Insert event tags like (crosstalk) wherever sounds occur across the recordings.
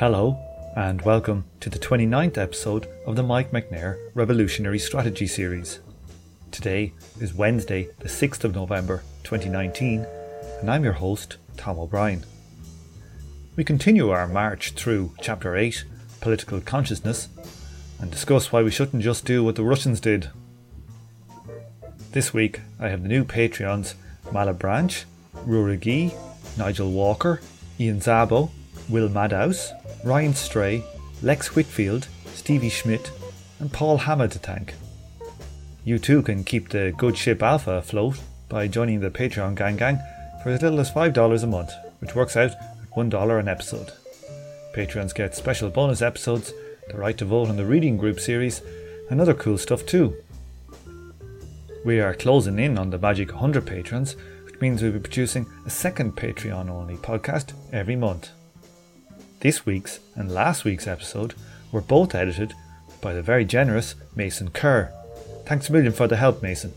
Hello, and welcome to the 29th episode of the Mike Macnair Revolutionary Strategy Series. Today is Wednesday, the 6th of November 2019, and I'm your host, Tom O'Brien. We continue our march through Chapter 8, Political Consciousness, and discuss why we shouldn't just do what the Russians did. This week, I have the new Patreons Mala Branch, Rurigi, Nigel Walker, Ian Zabo, Will Madhouse, Ryan Stray, Lex Whitfield, Stevie Schmidt, and Paul Hammer to thank. You too can keep the good ship Alpha afloat by joining the Patreon Gang Gang for as little as $5 a month, which works out at $1 an episode. Patrons get special bonus episodes, the right to vote on the Reading Group series, and other cool stuff too. We are closing in on the magic 100 patrons, which means we'll be producing a second Patreon only podcast every month. This week's and last week's episode were both edited by the very generous Mason Kerr. Thanks a million for the help, Mason.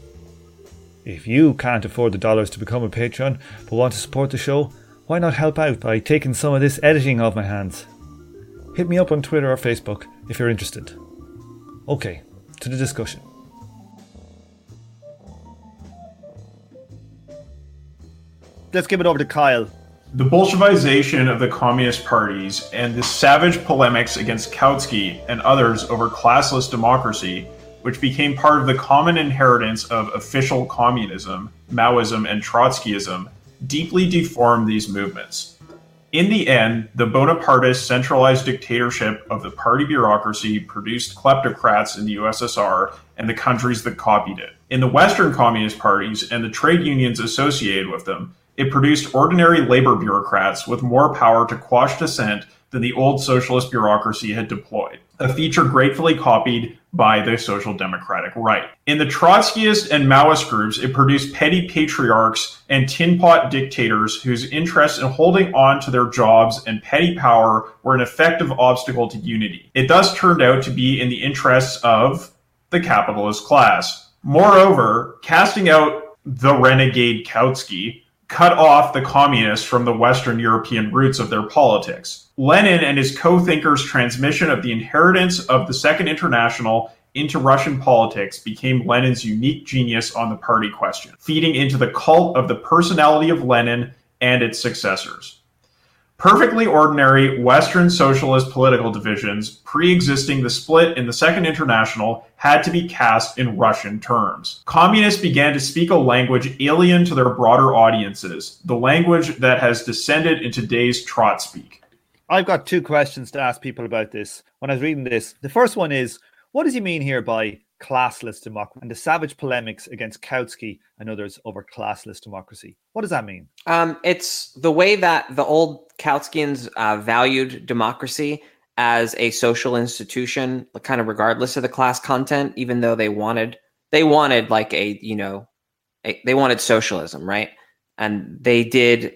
If you can't afford the dollars to become a patron but want to support the show, why not help out by taking some of this editing off my hands? Hit me up on Twitter or Facebook if you're interested. Okay, to the discussion. Let's give it over to Kyle. The Bolshevization of the communist parties and the savage polemics against Kautsky and others over classless democracy, which became part of the common inheritance of official communism, Maoism, and Trotskyism, deeply deformed these movements. In the end, the Bonapartist centralized dictatorship of the party bureaucracy produced kleptocrats in the USSR and the countries that copied it. In the Western communist parties and the trade unions associated with them, it produced ordinary labor bureaucrats with more power to quash dissent than the old socialist bureaucracy had deployed, a feature gratefully copied by the social democratic right. In the Trotskyist and Maoist groups, it produced petty patriarchs and tin pot dictators whose interest in holding on to their jobs and petty power were an effective obstacle to unity. It thus turned out to be in the interests of the capitalist class. Moreover, casting out the renegade Kautsky, cut off the communists from the Western European roots of their politics. Lenin and his co thinkers' transmission of the inheritance of the Second International into Russian politics became Lenin's unique genius on the party question, feeding into the cult of the personality of Lenin and its successors. Perfectly ordinary Western socialist political divisions pre existing the split in the Second International had to be cast in Russian terms. Communists began to speak a language alien to their broader audiences, the language that has descended in today's trot speak. I've got two questions to ask people about this when I was reading this. The first one is what does he mean here by classless democracy and the savage polemics against Kautsky and others over classless democracy. What does that mean? Um, it's the way that the old Kautskians uh, valued democracy as a social institution, kind of regardless of the class content, even though they wanted they wanted like a you know a, they wanted socialism, right? And they did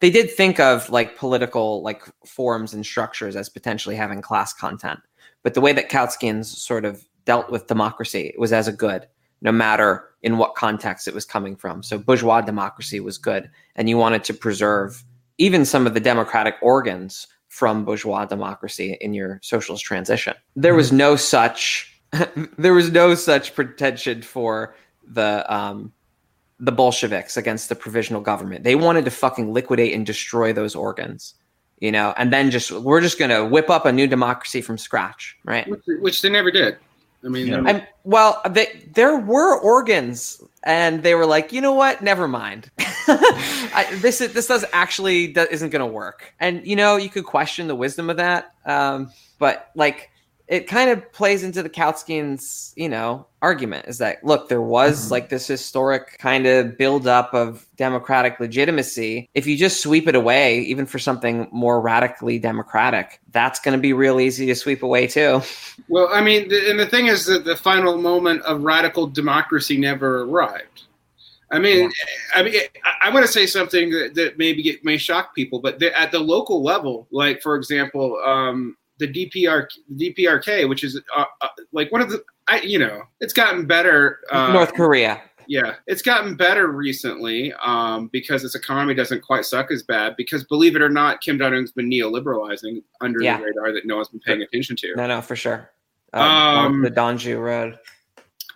they did think of like political like forms and structures as potentially having class content. But the way that Kautskians sort of dealt with democracy. Was as a good, no matter in what context it was coming from. So bourgeois democracy was good, and you wanted to preserve even some of the democratic organs from bourgeois democracy in your socialist transition. There was no such (laughs) there was no such pretension for the um, the Bolsheviks against the provisional government. They wanted to fucking liquidate and destroy those organs, you know, and then just we're just gonna whip up a new democracy from scratch, right? Which, which they never did. I mean, yeah. and, well, they, there were organs, and they were like, you know what? Never mind. (laughs) I, this is this does actually that isn't going to work. And you know, you could question the wisdom of that, um, but like it kind of plays into the Kautskians, you know, argument is that look, there was mm-hmm. like this historic kind of buildup of democratic legitimacy. If you just sweep it away, even for something more radically democratic, that's going to be real easy to sweep away too. Well, I mean, the, and the thing is that the final moment of radical democracy never arrived. I mean, yeah. I mean, I, I want to say something that, that maybe get, may shock people, but at the local level, like for example, um, the DPR DPRK, which is uh, uh, like one of the I you know it's gotten better. Uh, North Korea. yeah, it's gotten better recently um, because its economy doesn't quite suck as bad. Because believe it or not, Kim Jong Un's been neoliberalizing under Yeah. the radar that no one's been paying attention to. No, no, for sure. Uh, Um, the Donju Road.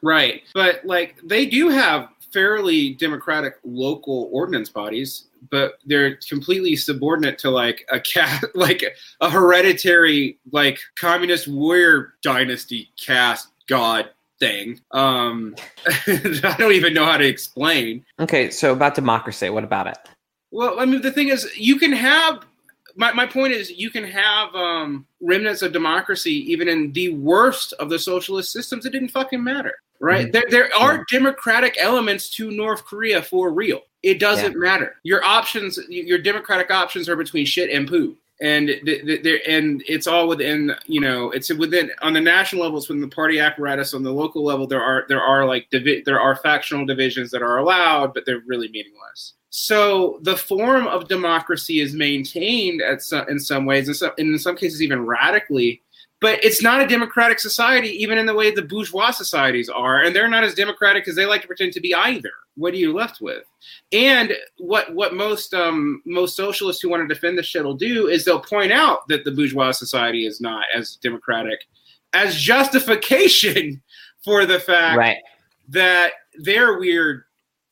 Right. But like they do have fairly democratic local ordinance bodies, but they're completely subordinate to like a cat (laughs) like a hereditary like communist warrior dynasty caste god thing. Um (laughs) I don't even know how to explain. Okay, so about democracy, what about it? Well, I mean, the thing is, you can have. My, my point is, you can have um, remnants of democracy even in the worst of the socialist systems. It didn't fucking matter, right? Mm-hmm. There, there are democratic elements to North Korea for real. It doesn't matter. Your options, your democratic options, are between shit and poo, and th- th- there, and it's all within. You know, it's within on the national level. It's within the party apparatus. On the local level, there are there are like divi- there are factional divisions that are allowed, but they're really meaningless. So the form of democracy is maintained at some, in some ways, some, in some cases even radically. But it's not a democratic society, even in the way the bourgeois societies are, and they're not as democratic as they like to pretend to be either. What are you left with? And what what most um, most socialists who want to defend this shit will do is they'll point out that the bourgeois society is not as democratic as justification (laughs) for the fact Right. that their weird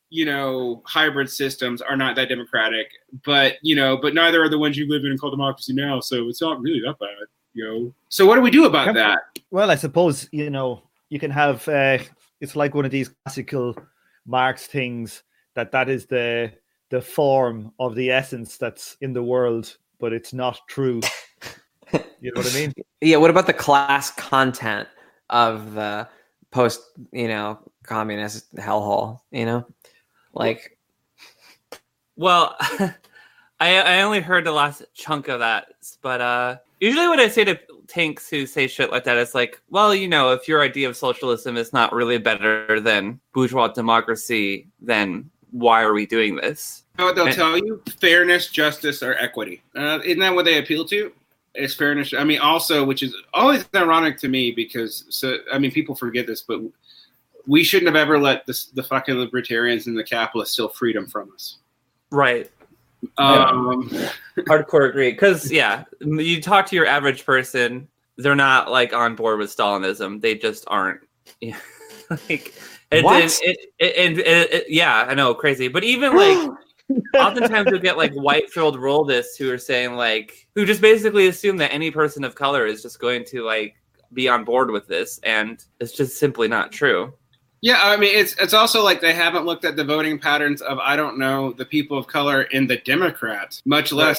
you know hybrid systems are not that democratic but you know but neither are the ones you live in and call democracy now so it's not really that bad you know so what do we do about Yep. that Well, I suppose you know you can have. Uh, it's like one of these classical Marx things that that is the the form of the essence that's in the world, but it's not true. you know what I mean? (laughs) Yeah, what about the class content of the post, you know, communist hellhole, you know? Like Well, (laughs) I I only heard the last chunk of that, but uh, usually what I say to tanks who say shit like that is like, well, you know, if your idea of socialism is not really better than bourgeois democracy, then why are we doing this? you know what they'll And- tell you fairness justice or equity uh, isn't that what they appeal to it's fairness i mean also which is always ironic to me because so i mean people forget this but we shouldn't have ever let this, the fucking libertarians and the capitalists steal freedom from us Right. Um, Hardcore agree. Because yeah, you talk to your average person, they're not like on board with Stalinism. They just aren't. (laughs) Yeah. like and, What? and- it, it, and it, it- yeah, I know, crazy. But even like (gasps) oftentimes you'll get like white-filled rollists who are saying like who just basically assume that any person of color is just going to like be on board with this, and it's just simply not true. Yeah, I mean it's it's also like they haven't looked at the voting patterns of I don't know the people of color in the Democrats, much less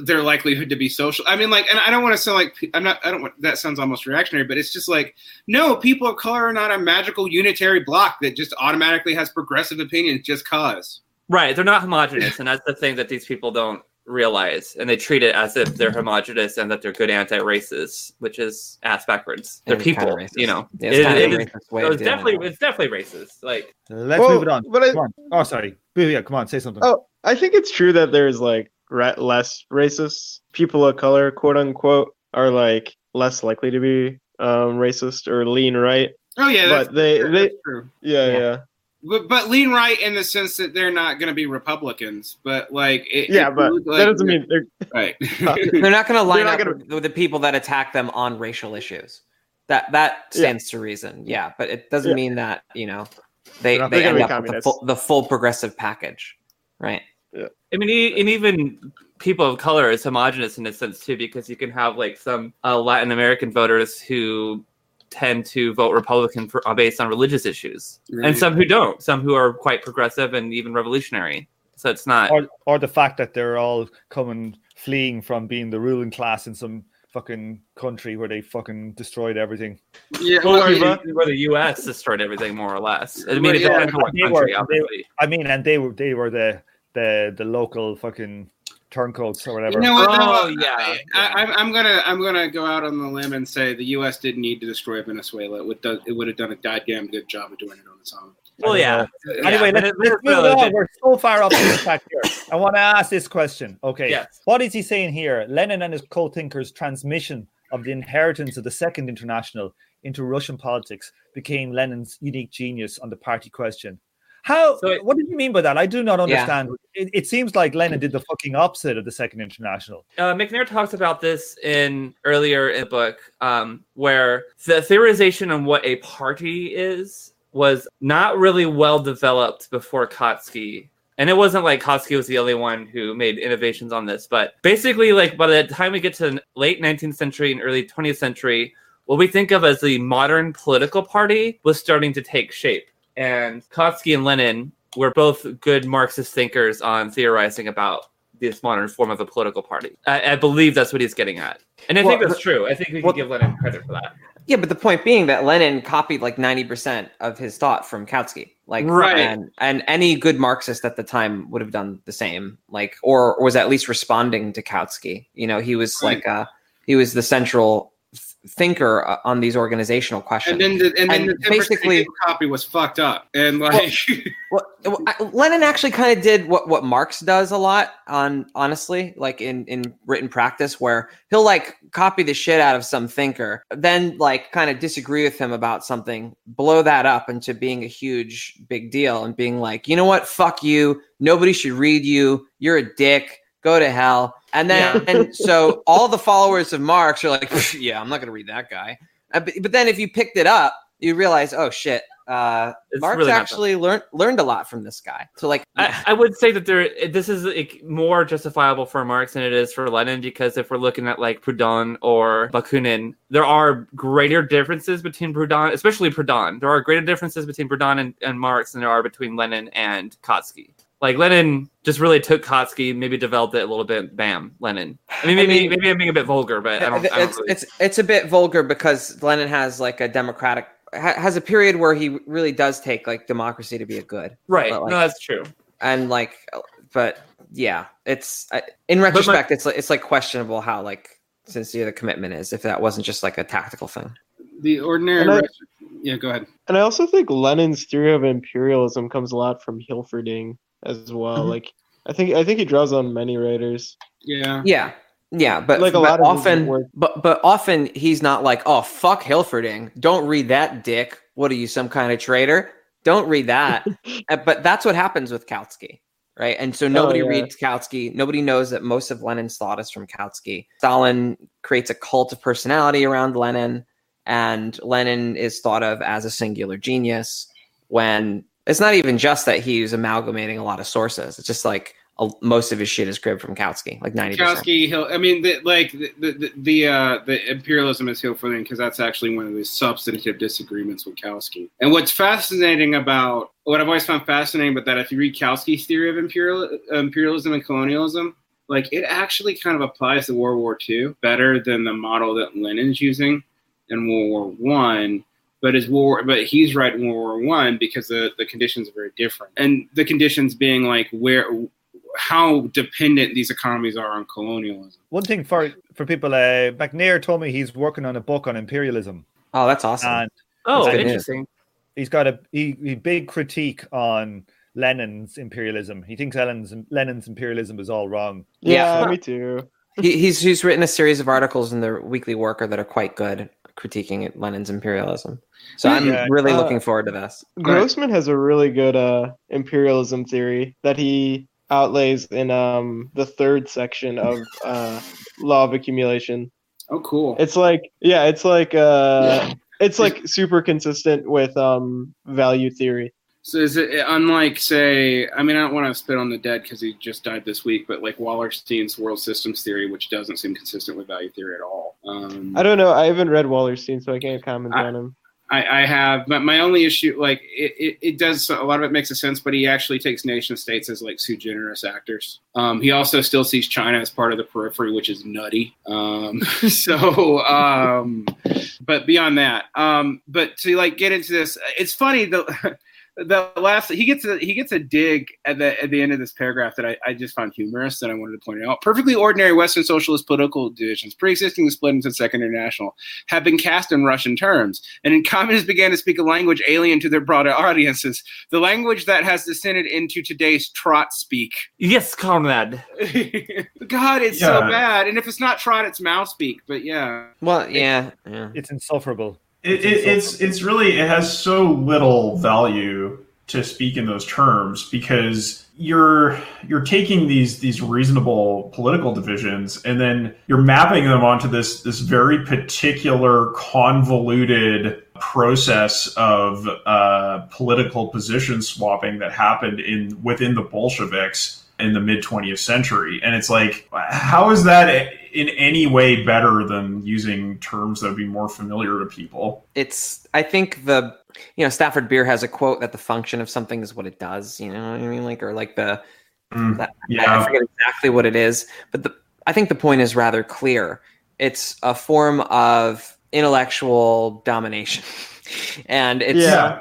their likelihood to be social. I mean, like, and I don't want to sound like I'm not. I don't want that sounds almost reactionary, but it's just like no, people of color are not a magical unitary block that just automatically has progressive opinions just cause. Right, they're not homogenous, and that's the thing that these people don't realize, and they treat it as if they're homogenous and that they're good anti-racists, which is ass backwards. They're It's kinda people, you know. Yeah, it's It- kind it a is- racist way so of it's definitely it. it's definitely racist. Like, Let's Well, move it on. but I- come on. Oh, sorry. Yeah, come on. Say something. Oh, I think it's true that there's like ra- less racist people of color, quote unquote, are like less likely to be um, racist or lean right. Oh yeah, that's, But they, that's they, true. yeah, Yeah. yeah, But, but lean right in the sense that they're not going to be Republicans, but like it, yeah. it- But like- that doesn't mean they're right. (laughs) They're not going to line not up gonna- with- with the people that attack them on racial issues. That that Yeah. stands to reason. Yeah, but it doesn't Yeah. mean that you know they They're not- they they're end up with the full, the full progressive package, right? Yeah. I mean, e- and even people of color is homogenous in a sense too, because you can have like some uh, Latin American voters who tend to vote Republican for, uh, based on religious issues, Right. and some who don't. Some who are quite progressive and even revolutionary. So it's not. Or, or the fact that they're all coming fleeing from being the ruling class in some fucking country where they fucking destroyed everything. Yeah, Well, well, I where, mean, the, where the U.S. destroyed everything more or less. I mean, Well, it yeah, on what they were- country, they- I mean, and they were they were the the the local fucking turncoats or whatever. You know what? Oh, though? yeah, I, yeah. I, I'm gonna I'm gonna go out on the limb and say the U.S. didn't need to destroy Venezuela. It would do, it would have done a goddamn good job of doing it on its own. Well, yeah. Anyway, Yeah, let's, let's move on. We're so far up the track here. I want to ask this question. Okay. Yes. What is he saying here? Lenin and his co-thinkers' transmission of the inheritance of the Second International into Russian politics became Lenin's unique genius on the party question. How? So it- what did you mean by that? I do not Yeah. understand. It, it seems like Lenin did the fucking opposite of the Second International. Uh, Macnair talks about this in earlier in the book, um, where the theorization on what a party is was not really well developed before Kautsky. And it wasn't like Kautsky was the only one who made innovations on this, but basically, like by the time we get to the late 19th century and early 20th century, what we think of as the modern political party was starting to take shape. And Kautsky and Lenin were both good Marxist thinkers on theorizing about this modern form of a political party. I, I believe that's what he's getting at, and I think Well, that's true. I think we can well- give Lenin credit for that. Yeah, but the point being that Lenin copied like 90% of his thought from Kautsky. Like Right. and and any good Marxist at the time would have done the same. Like or, or was at least responding to Kautsky. You know, he was Right. like uh he was the central thinker uh, on these organizational questions. And then the and then And the basically- copy was fucked up. And like (laughs) Well, well, I- Lenin actually kind of did what what Marx does a lot on honestly, like in in written practice, where he'll like copy the shit out of some thinker, then like kind of disagree with him about something, blow that up into being a huge big deal, and being like, you know what, fuck you, nobody should read you, you're a dick, go to hell, and then and so all the followers of Marx are like, yeah, I'm not gonna read that guy, Uh, but, but then if you picked it up, you realize, oh shit. Uh, Marx really actually learned learned a lot from this guy. So like, I, I would say that there this is like, more justifiable for Marx than it is for Lenin because if we're looking at like Proudhon or Bakunin, there are greater differences between Proudhon, especially Proudhon. There are greater differences between Proudhon and, and Marx than there are between Lenin and Kautsky. Like Lenin just really took Kautsky, maybe developed it a little bit. Bam, Lenin. I mean, I maybe mean- maybe I'm being a bit vulgar, but I don't. I don't it's, really- it's it's a bit vulgar because Lenin has like a democratic has a period where he really does take like democracy to be a good right. like- no, that's true. and like, but yeah, it's in retrospect, it's like it's like questionable how like sincere the commitment is if that wasn't just like a tactical thing. the ordinary I- Yeah, go ahead. And I also think Lenin's theory of imperialism comes a lot from Hilferding as well. Mhm. Like I think I think he draws on many writers. Yeah. Yeah. Yeah, but Like a but lot of often, work. but but often he's not like, oh fuck Hilferding, don't read that dick. What are you, some kind of traitor? Don't read that. (laughs) But that's what happens with Kautsky, right? And so nobody yeah. reads Kautsky. Nobody knows that most of Lenin's thought is from Kautsky. Stalin creates a cult of personality around Lenin, and Lenin is thought of as a singular genius. When it's not even just that he's amalgamating a lot of sources. It's just like a, most of his shit is cribbed from Kautsky, like ninety. Kautsky, Hill. I mean, the, like the the the, uh, the imperialism is Hilferding because that's actually one of the substantive disagreements with Kautsky. And what's fascinating about what I've always found fascinating about that, if you read Kautsky's theory of imperial, imperialism and colonialism, like it actually kind of applies to World War II better than the model that Lenin's using in World War One. But is war, but he's right in World War One because the, the conditions are very different, and the conditions being like where how dependent these economies are on colonialism. One thing for for people, uh, Macnair told me he's working on a book on imperialism, Oh, that's awesome. and Oh, good news. interesting. he's got a he, he big critique on Lenin's imperialism. He thinks Lenin's Lenin's imperialism is all wrong. Yeah. Yeah, me too. he, he's he's written a series of articles in the Weekly Worker that are quite good, critiquing Lenin's imperialism. So I'm Yeah, really uh, looking forward to this. Grossman has a really good uh, imperialism theory that he outlays in um, the third section of (laughs) uh, Law of Accumulation. Oh, cool. It's like yeah, it's like uh, it's like super consistent with um, value theory. So is it unlike, say, I mean, I don't want to spit on the dead because he just died this week, but like Wallerstein's world systems theory, which doesn't seem consistent with value theory at all. Um, I don't know. I haven't read Wallerstein, so I can't comment I- on him. I, I have, but my only issue, like, it, it, it does a lot of it makes a sense, but he actually takes nation states as like sui generis actors. Um, he also still sees China as part of the periphery, which is nutty. Um, (laughs) so, um, but beyond that, um, but to like get into this, it's funny the (laughs) the last he gets a he gets a dig at the at the end of this paragraph that I, I just found humorous that I wanted to point out. Perfectly ordinary Western socialist political divisions, pre-existing the split into the Second International, have been cast in Russian terms, and in communists began to speak a language alien to their broader audiences, the language that has descended into today's trot speak. Yes, Conrad. (laughs) God, it's so bad, and if it's not trot, it's mouse speak. But yeah, Well, yeah, yeah. It's insufferable. It, it, it's it's really it has so little value to speak in those terms because you're you're taking these these reasonable political divisions and then you're mapping them onto this this very particular convoluted process of uh, political position swapping that happened in within the Bolsheviks in the mid 20th century. And it's like how is that in any way better than using terms that would be more familiar to people. It's i think the you know stafford beer has a quote that the function of something is what it does you know what i mean? Like or like the Mm, that, yeah. i forget exactly what it is but the i think the point is rather clear. It's a form of intellectual domination. (laughs) And it's yeah.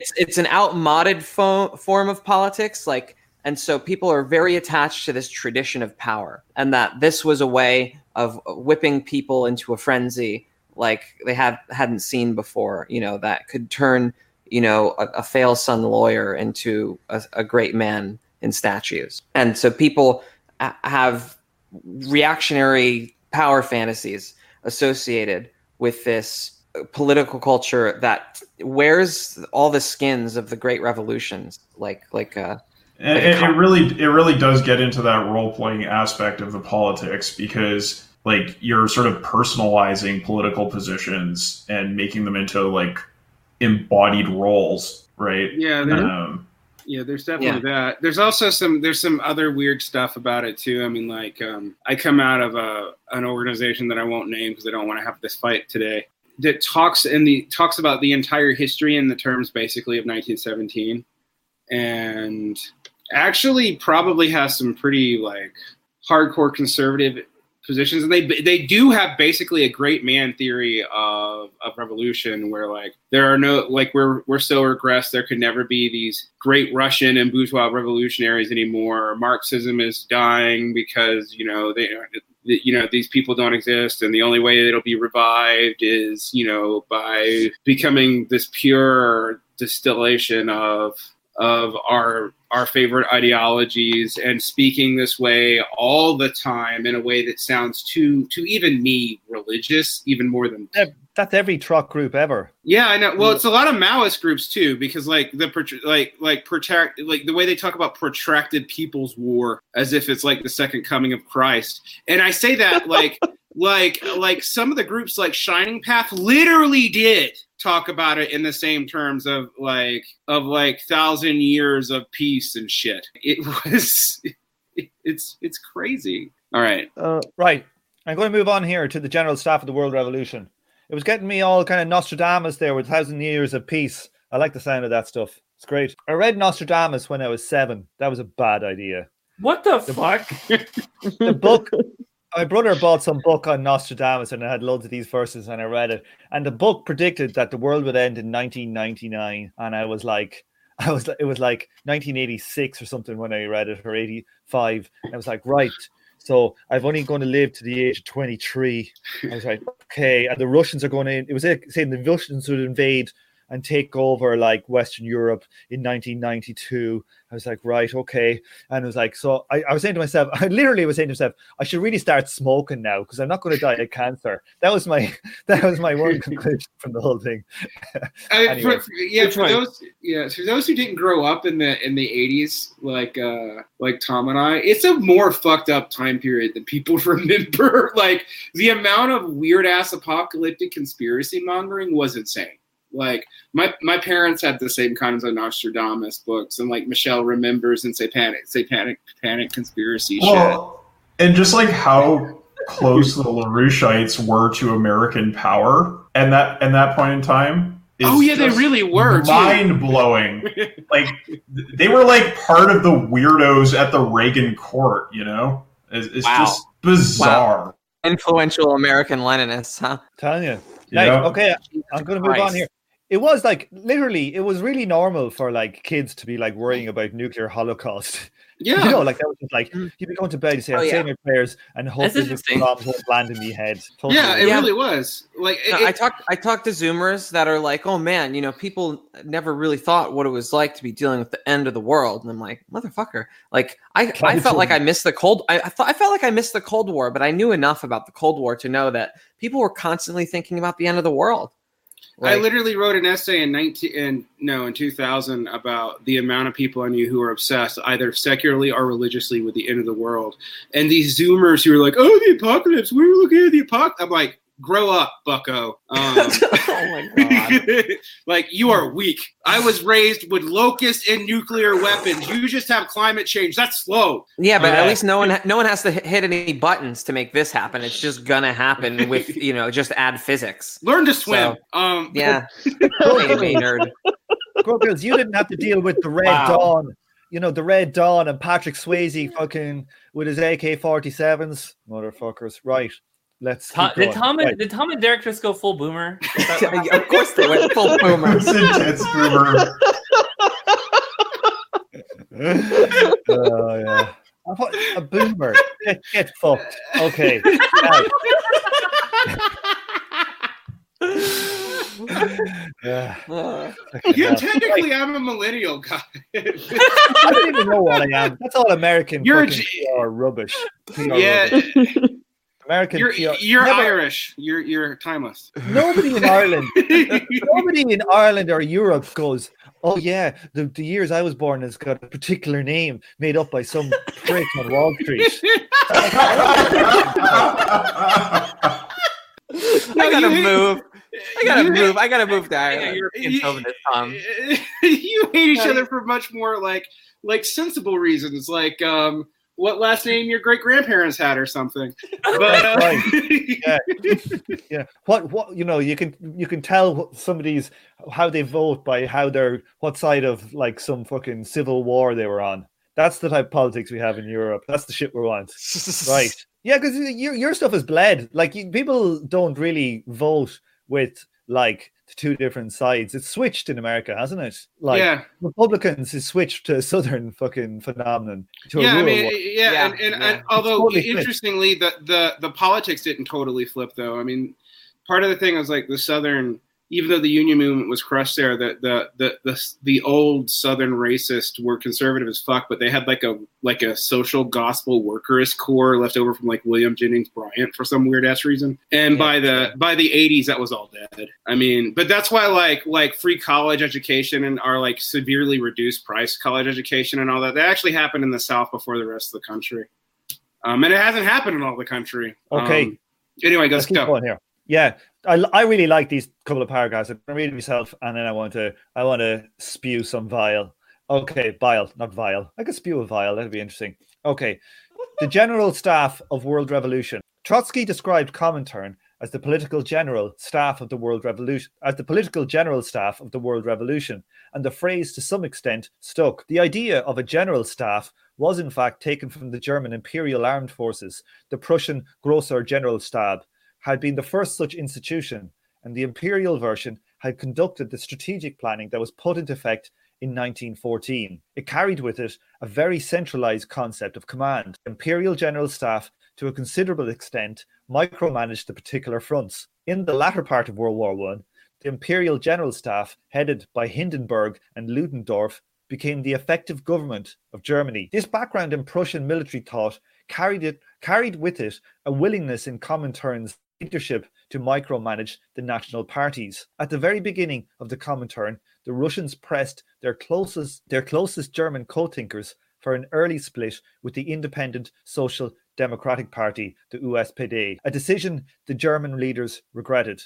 it's, it's an outmoded fo- form of politics. Like and so people are very attached to this tradition of power and that this was a way of whipping people into a frenzy like they have hadn't seen before you know that could turn you know a, a fail son lawyer into a, a great man in statues. And so people ha- have reactionary power fantasies associated with this political culture that wears all the skins of the great revolutions like like uh Like a it, it really it really does get into that role playing aspect of the politics because like you're sort of personalizing political positions and making them into like embodied roles, right? Yeah, there, Um, yeah. There's definitely that. There's also some. There's some other weird stuff about it too. I mean, like, um, I come out of a an organization that I won't name because I don't want to have this fight today. That talks in the talks about the entire history in the terms basically of 1917, and actually probably has some pretty like hardcore conservative positions. And they they do have basically a great man theory of of revolution where like there are no like we're we're so regressed there could never be these great russian and bourgeois revolutionaries anymore. Marxism is dying because you know they you know these people don't exist and the only way it'll be revived is you know by becoming this pure distillation of of our our favorite ideologies and speaking this way all the time in a way that sounds to to even me religious even more than That- That's every truck group ever. yeah i know. Well mm. it's a lot of maoist groups too because like the like like protect like the way they talk about protracted people's war as if it's like the second coming of christ. And i say that like (laughs) like like some of the groups like shining path literally did talk about it in the same terms of like of like thousand years of peace and shit it (laughs) was it's it's crazy all right Uh, Right. I'm going to move on here to the general staff of the World Revolution. It was getting me all kind of Nostradamus there with thousand years of peace. I like the sound of that stuff. It's great. I read Nostradamus when I was seven. That was a bad idea. What the fuck? (laughs) The book, my brother bought some book on Nostradamus and it had loads of these verses and I read it. And the book predicted that the world would end in 1999. And I was like, (laughs) I was, it was like 1986 or something when I read it or 85. And I was like, right. So I've only going to live to the age of 23. I was like, okay. And the Russians are going in. It was saying the Russians would invade and take over like Western Europe in 1992. I was like, right, okay. And it was like, so I, I was saying to myself, (laughs) I literally was saying to myself, I should really start smoking now because I'm not going to die of cancer. That was my (laughs) that was my one (laughs) conclusion from the whole thing. I, Anyway. for, for- yeah, Which for those, yeah, for those who didn't grow up in the in the '80s, like uh, like Tom and I, it's a more fucked up time period than people remember. like the amount of weird ass apocalyptic conspiracy mongering was insane. Like my my parents had the same kinds of Nostradamus books, and like Michelle remembers and say panic, say panic, panic conspiracy shit. and just like how close the LaRoucheites were to American power, and that and that point in time. is Oh yeah, they really were. too. mind blowing. like they were like part of the weirdos at the Reagan court. You know, it's, it's Wow. just bizarre. influential american leninists huh Telling you. Yeah. Nice. Okay, I'm going to move on here. It was like literally, it was really normal for like kids to be like worrying about nuclear holocaust. (laughs) Yeah, You know, like that was just like Mm. you'd be going to bed, and say, Oh, I'm yeah. saying my prayers and hope That's that interesting. won't land in my head. Totally. yeah, it Yeah. really was. Like it, No, I it- talked I talked to Zoomers that are like, oh man, you know, people never really thought what it was like to be dealing with the end of the world, and I'm like, motherfucker, like I, I felt like I missed the cold. I, I thought I felt like I missed the Cold War, but I knew enough about the Cold War to know that people were constantly thinking about the end of the world. I literally wrote an essay in 19 in no in 2000 about the amount of people I knew who were obsessed either secularly or religiously with the end of the world, and these Zoomers who were like, "Oh, the apocalypse! We were looking at the apocalypse." I'm like, grow up, Bucko. Um, (laughs) oh my god. (laughs) like you are weak. I was raised with locusts and nuclear weapons. You just have climate change. That's slow. Yeah, but Yeah. at least no one no one has to hit hit any buttons to make this happen. It's just gonna happen with (laughs) you know just add physics. Learn to swim. um, Yeah, Maybe, nerd. Scorpions, you didn't have to deal with the Red Wow. Dawn. You know, the Red Dawn and Patrick Swayze fucking with his AK 47s. Motherfuckers. Right. Let's. Tom, did. Tom and Right. did Tom and Derek just go full boomer? (laughs) Is that what happened? of course they went full (laughs) boomer. It's intense boomer. (laughs) oh, yeah. I thought- A boomer. Get, get fucked. Okay. Yeah. Uh, you technically I'm a millennial guy. I don't even know what I am. That's all American You're a fucking G- PR rubbish. PR yeah, rubbish. American you're PR. you're Never- Irish. You're you're timeless. (laughs) Nobody in Ireland, (laughs) nobody in Ireland or Europe goes, "Oh yeah, the, the years I was born has got a particular name made up by some prick on Wall Street." (laughs) I gotta you- move. I gotta you- move. I gotta move to Ireland. European You- chauvinist, Tom. you hate each other for much more like like sensible reasons, like um, what last name your great grandparents had or something. (laughs) But uh, That's (laughs) Yeah, what what you know, you can you can tell what somebody's how they vote by how they're what side of like some fucking civil war they were on. That's the type of politics we have in Europe. That's the shit we want. (laughs) Right. Yeah, because your your stuff is bled. Like you, people don't really vote with like the two different sides. It's switched in America, hasn't it? Like yeah, Republicans is switched to a southern fucking phenomenon. To yeah. I mean, yeah, Yeah, and, and, yeah. and although Totally flipped. interestingly, the, the the politics didn't totally flip though. I mean, part of the thing was like the southern, even though the union movement was crushed there, the the the the, the old southern racists were conservative as fuck, but they had like a like a social gospel workerist core left over from like William Jennings Bryant for some weird ass reason. And Yeah. by the by the 80s, that was all dead. I mean, but that's why like like free college education and our like severely reduced price college education and all that that actually happened in the South before the rest of the country. Um, and it hasn't happened in all the country. Okay. Um, anyway, Let's let's keep go. going here. Yeah, I, I really like these couple of paragraphs. I'm gonna read it myself, and then I want to I want to spew some vile. Okay, bile, not vile. I could spew a vile. That'd be interesting. Okay, the General Staff of World Revolution. Trotsky described Comintern as the political general staff of the World Revolution, as the political general staff of the World Revolution, and the phrase to some extent stuck. The idea of a general staff was in fact taken from the German Imperial Armed Forces, the Prussian Grosser Generalstab, had been the first such institution, and the imperial version had conducted the strategic planning that was put into effect in 1914. It carried with it a very centralized concept of command. Imperial General Staff, to a considerable extent, micromanaged the particular fronts. In the latter part of World War One, the Imperial General Staff, headed by Hindenburg and Ludendorff, became the effective government of Germany. This background in Prussian military thought carried it carried with it a willingness in Comintern's leadership to micromanage the national parties. At the very beginning of the Comintern, the Russians pressed their closest their closest German co-thinkers for an early split with the independent Social Democratic Party, the USPD, a decision the German leaders regretted.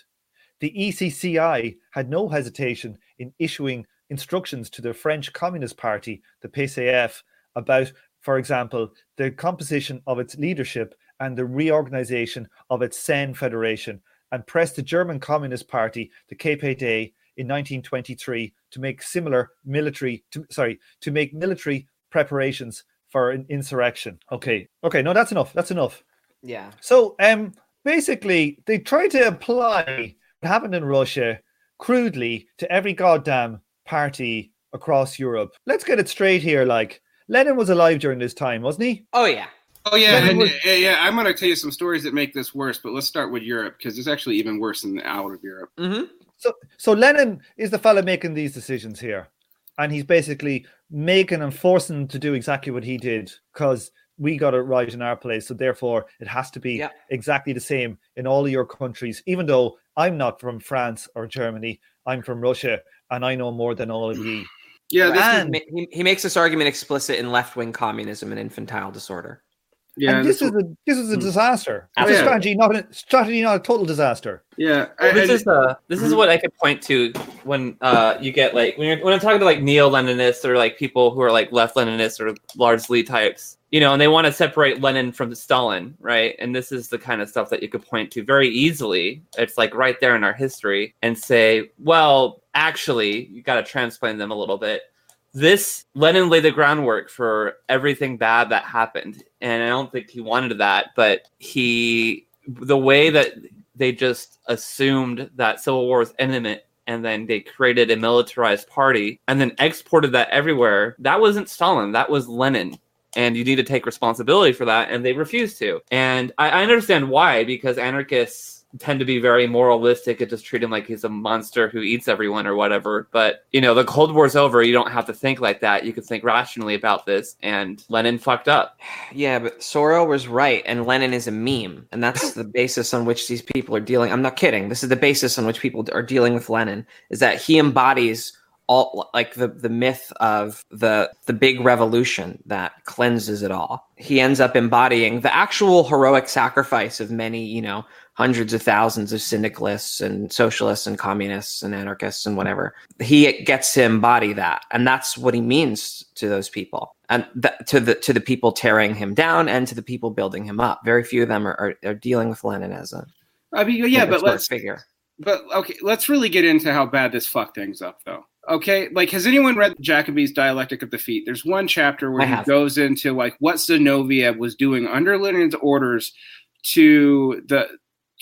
The ECCI had no hesitation in issuing instructions to the French Communist Party, the PCF, about, for example, the composition of its leadership and the reorganization of its Seine Federation, and pressed the German Communist Party, the KPD, in 1923 to make similar military, to, sorry, to make military preparations for an insurrection. Okay, okay, no, that's enough. That's enough. Yeah. So, um, basically, they tried to apply what happened in Russia crudely to every goddamn party across Europe. Let's get it straight here. Like, Lenin was alive during this time, wasn't he? Oh yeah. Oh yeah, and, yeah, yeah. I'm going to tell you some stories that make this worse, but let's start with Europe because it's actually even worse than out of Europe. hmm So, so Lenin is the fella making these decisions here, and he's basically making and forcing them to do exactly what he did because we got it right in our place. So therefore, it has to be Yeah. exactly the same in all of your countries, even though I'm not from France or Germany. I'm from Russia, and I know more than all of you. Yeah, this is, And- he, he makes this argument explicit in left wing communism and infantile disorder. Yeah, and this, this is a this is a disaster. It's Oh, a strategy, not a strategy, not a total disaster. yeah. Well, this and- is uh, this is what I could point to when uh, you get like when, you're, when I'm talking to like neo Leninists or like people who are like left Leninists or largely types, you know, and they want to separate Lenin from Stalin, right? And this is the kind of stuff that you could point to very easily. It's like right there in our history, and say, well, actually, you got to transplant them a little bit. This Lenin laid the groundwork for everything bad that happened, and I don't think he wanted that, but he the way that they just assumed that civil war was imminent and then they created a militarized party and then exported that everywhere that wasn't stalin that was lenin. And you need to take responsibility for that. And they refused to. And i, I understand why because anarchists tend to be very moralistic and just treat him like he's a monster who eats everyone or whatever but you know the cold war's over you don't have to think like that you can think rationally about this and lenin fucked up Yeah, but Sorel was right, and Lenin is a meme, and that's the basis on which these people are dealing. I'm not kidding. This is the basis on which people are dealing with Lenin. Is that he embodies all like the the myth of the the big revolution that cleanses it all. He ends up embodying the actual heroic sacrifice of many, you know, hundreds of thousands of syndicalists and socialists and communists and anarchists and whatever. He gets to embody that, and that's what he means to those people, and th- to the to the people tearing him down, and to the people building him up. Very few of them are, are, are dealing with Lenin as a I mean, yeah, but let's figure. But okay, let's really get into how bad this fucked things up, though. Okay, like has anyone read Jacoby's Dialectic of Defeat? There's one chapter where I he have. goes into like what Zinoviev was doing under Lenin's orders to the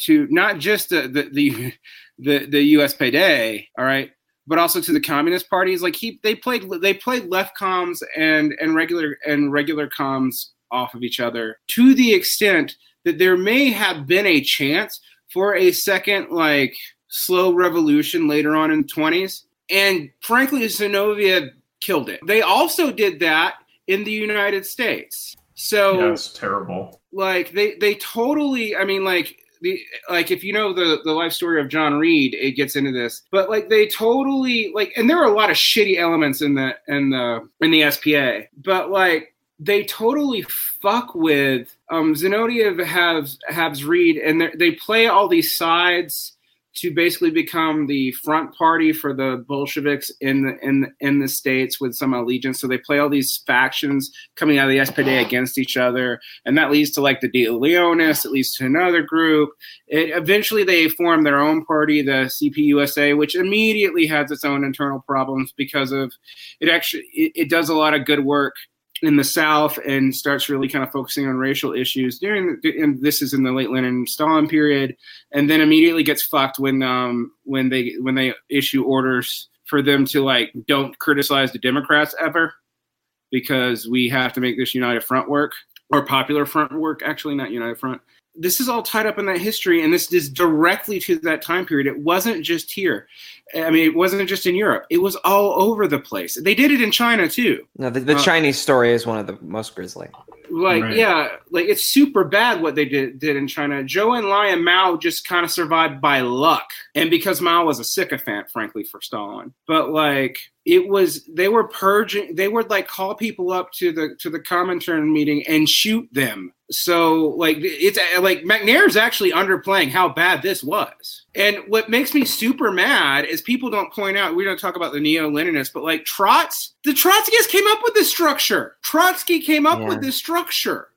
to not just the the the (laughs) the, the USPD, all right, but also to the communist parties. Like he they played they played left comms and and regular and regular comms off of each other to the extent that there may have been a chance for a second like slow revolution later on in the 20s and frankly Zinoviev killed it they also did that in the united states so Yeah, terrible. like they they totally i mean like the like if you know the the life story of john reed it gets into this. But like they totally like and there are a lot of shitty elements in the in the in the SPA but like they totally fuck with um Zinoviev has has Reed and they play all these sides to basically become the front party for the Bolsheviks in the in in the states with some allegiance. So they play all these factions coming out of the SPD against each other, and that leads to like the De Leonists. It leads to another group. It, eventually, they form their own party, the CPUSA, which immediately has its own internal problems because of it. Actually, it, it does a lot of good work in the South and starts really kind of focusing on racial issues during. And this is in the late Lenin Stalin period, and then immediately gets fucked when um when they when they issue orders for them to like don't criticize the Democrats ever because we have to make this United Front work or Popular Front work. Actually, not United Front. This is all tied up in that history, and this is directly to that time period. It wasn't just here. I mean, it wasn't just in Europe. It was all over the place. They did it in China too. No, the, the Uh, Chinese story is one of the most grisly. Like, Right. yeah, like it's super bad what they did did in China. Zhou Enlai and Mao just kind of survived by luck, and because Mao was a sycophant, frankly, for Stalin. But like, it was they were purging. They would like call people up to the to the Comintern meeting and shoot them. So like, it's like Macnair's actually underplaying how bad this was. And what makes me super mad is people don't point out. We don't talk about the neo-Leninists, but like Trots, the Trotskyists came up with this structure. Trotsky came up Yeah. with this structure.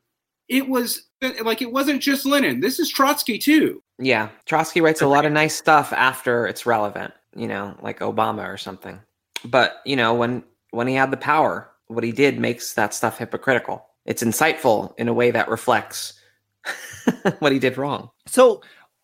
It was like it wasn't just Lenin. This is Trotsky too. Yeah, Trotsky writes a lot of nice stuff after it's relevant, you know, like Obama or something. But you know, when when he had the power, what he did makes that stuff hypocritical. It's insightful in a way that reflects (laughs) what he did wrong. So,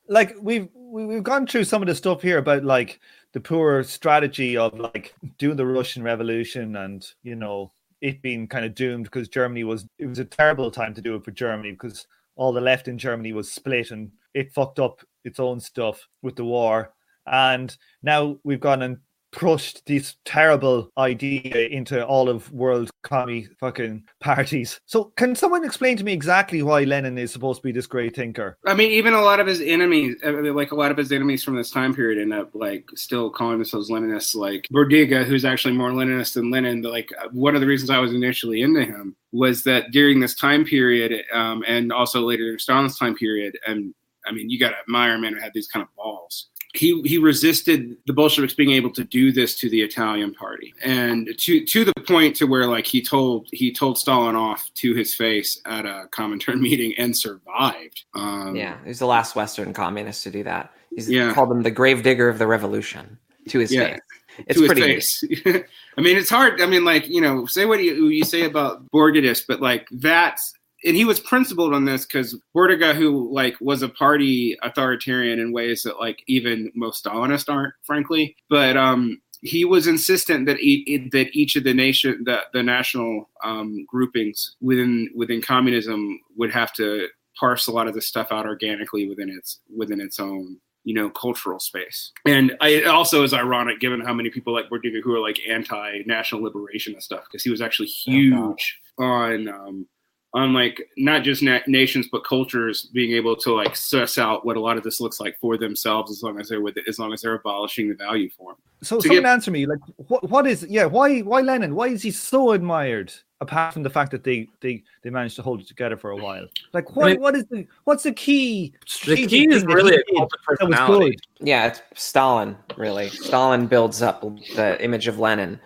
like we've we- we've gone through some of the stuff here about like the poor strategy of like doing the Russian Revolution and you know it being kind of doomed because Germany was it was a terrible time to do it for Germany because all the left in Germany was split and it fucked up its own stuff with the war. And now we've gone and pushed this terrible idea into all of world commie fucking parties. So can someone explain to me exactly why Lenin is supposed to be this great thinker? I mean, even a lot of his enemies, like a lot of his enemies from this time period, end up like still calling themselves Leninists. Like Bordiga, who's actually more Leninist than Lenin. But, like one of the reasons I was initially into him was that during this time period, um, and also later during Stalin's time period, and I mean, you got to admire a man who had these kind of balls he he resisted the Bolsheviks being able to do this to the Italian party, and to to the point to where like he told he told Stalin off to his face at a Comintern (laughs) meeting and survived. Um, yeah, he's the last Western communist to do that. He's Yeah. called him the gravedigger of the revolution to his Yeah. face. It's to his pretty neat. face. (laughs) I mean, it's hard. I mean, like you know, say what you, you say about Bordiga's, but like that's and he was principled on this because Bordiga, who like was a party authoritarian in ways that like even most Stalinists aren't, frankly, but um, he was insistent that e- that each of the nation the, the national um, groupings within within communism would have to parse a lot of this stuff out organically within its within its own you know cultural space. And I, it also is ironic given how many people like Bordiga who are like anti-national liberation and stuff because he was actually huge on um, on like not just na- nations but cultures being able to like suss out what a lot of this looks like for themselves as long as they're with it, as long as they're abolishing the value form So To someone get- answer me, like what what is yeah, why why Lenin? Why is he so admired? Apart from the fact that they they they managed to hold it together for a while. Like what I mean- what is the what's the key The key is really a cult of that was personality. good? Yeah, it's Stalin. Really, Stalin builds up the image of Lenin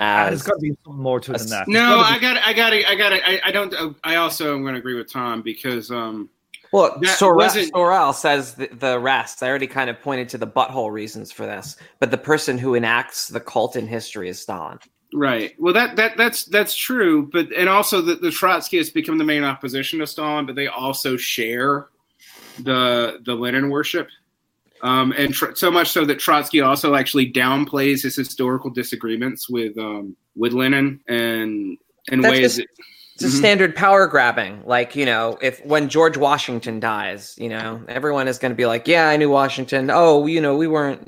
Ah, There's as got to be something more to it than that. There's no gotta i got i got i got I, I don't i also am going to agree with tom because um well. That Sorel, wasn't- Sorel says the, the rest. I already kind of pointed to the butthole reasons for this, but the person who enacts the cult in history is Stalin. Right. Well, that that that's that's true, but and also the, the Trotskyists become the main opposition to Stalin, but they also share the the Lenin worship, um, and tr- so much so that Trotsky also actually downplays his historical disagreements with um, with Lenin and in That's ways. just- that- It's a Mhm. standard power grabbing. Like, you know, if when George Washington dies, you know, everyone is going to be like, yeah, I knew Washington. Oh, you know, we weren't,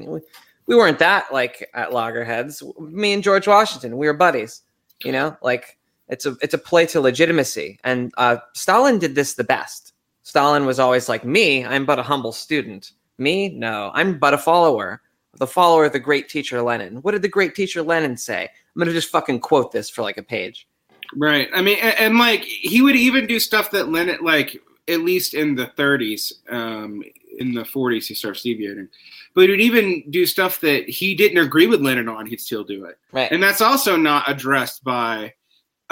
we weren't that like at loggerheads. Me and George Washington, we were buddies, you know, like it's a, it's a play to legitimacy. And uh, Stalin did this the best. Stalin was always like, me, I'm but a humble student. Me, no, I'm but a follower. The follower of the great teacher Lenin. What did the great teacher Lenin say? I'm going to just fucking quote this for like a page. Right. I mean, and, and like he would even do stuff that Lenin, like at least in the 30s, um, in the 40s, he starts deviating. But he'd even do stuff that he didn't agree with Lenin on. He'd still do it, Right. and that's also not addressed by.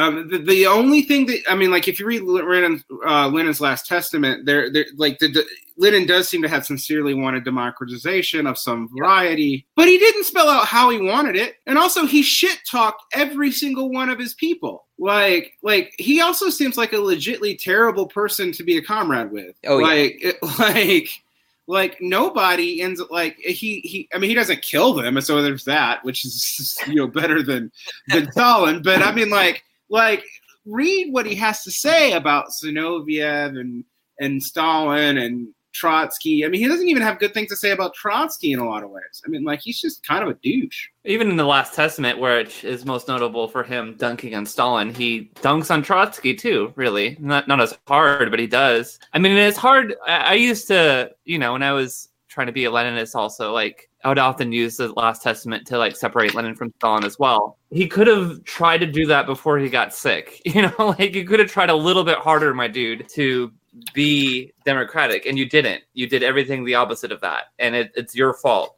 Um, the, the only thing that I mean, like if you read Lenin's, uh, Lenin's Last Testament, there, there, like the, the Lenin does seem to have sincerely wanted democratization of some variety, but he didn't spell out how he wanted it. And also, he shit talked every single one of his people. Like, like he also seems like a legitly terrible person to be a comrade with. Oh, yeah. like, it, (laughs) like, like nobody ends up like he he. I mean, he doesn't kill them, so there's that, which is you know better than than (laughs) Stalin. But I mean, like, like read what he has to say about Zinoviev and and Stalin and Trotsky. I mean, he doesn't even have good things to say about Trotsky in a lot of ways. I mean, like he's just kind of a douche. Even in the Last Testament, where it is most notable for him dunking on Stalin, he dunks on Trotsky too. Really, not not as hard, but he does. I mean, it's hard. I, I used to, you know, when I was trying to be a Leninist, also like I would often use the Last Testament to like separate Lenin from Stalin as well. He could have tried to do that before he got sick. (laughs) You know, like you could have tried a little bit harder, my dude, to be democratic, and you didn't. You did everything the opposite of that, and it, it's your fault.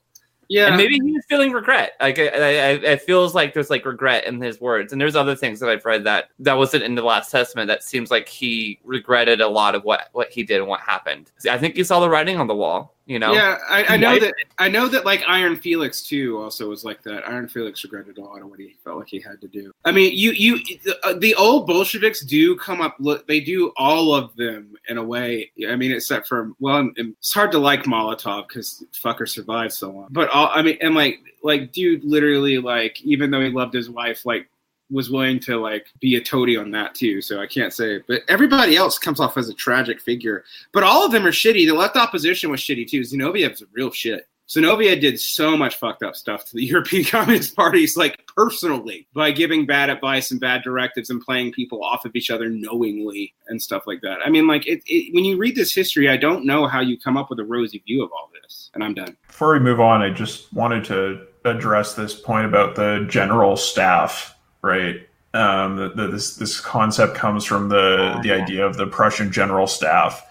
Yeah, And maybe he was feeling regret. Like I, I, I- it feels like there's like regret in his words. And there's other things that I've read that that wasn't in the Last Testament. That seems like he regretted a lot of what what he did and what happened. I think you saw the writing on the wall. You know. Yeah, I, I know that. I know that. Like Iron Felix too, also was like that. Iron Felix regretted a lot of what he felt like he had to do. I mean, you, you, the, uh, the old Bolsheviks do come up. Look, they do all of them in a way. I mean, except for well, it's hard to like Molotov because fucker survived so long. But all, I mean, and like, like, dude, literally, like, even though he loved his wife, like was willing to like be a toady on that too. So I can't say, but everybody else comes off as a tragic figure. But all of them are shitty. The left opposition was shitty too. Zinoviev's a real shit. Zinoviev did so much fucked up stuff to the (laughs) European Communist parties, like personally, by giving bad advice and bad directives and playing people off of each other knowingly and stuff like that. I mean, like it, it, when you read this history, I don't know how you come up with a rosy view of all this. And I'm done. Before we move on, I just wanted to address this point about the general staff, right? Um, the, the, this this concept comes from the the idea of the Prussian general staff.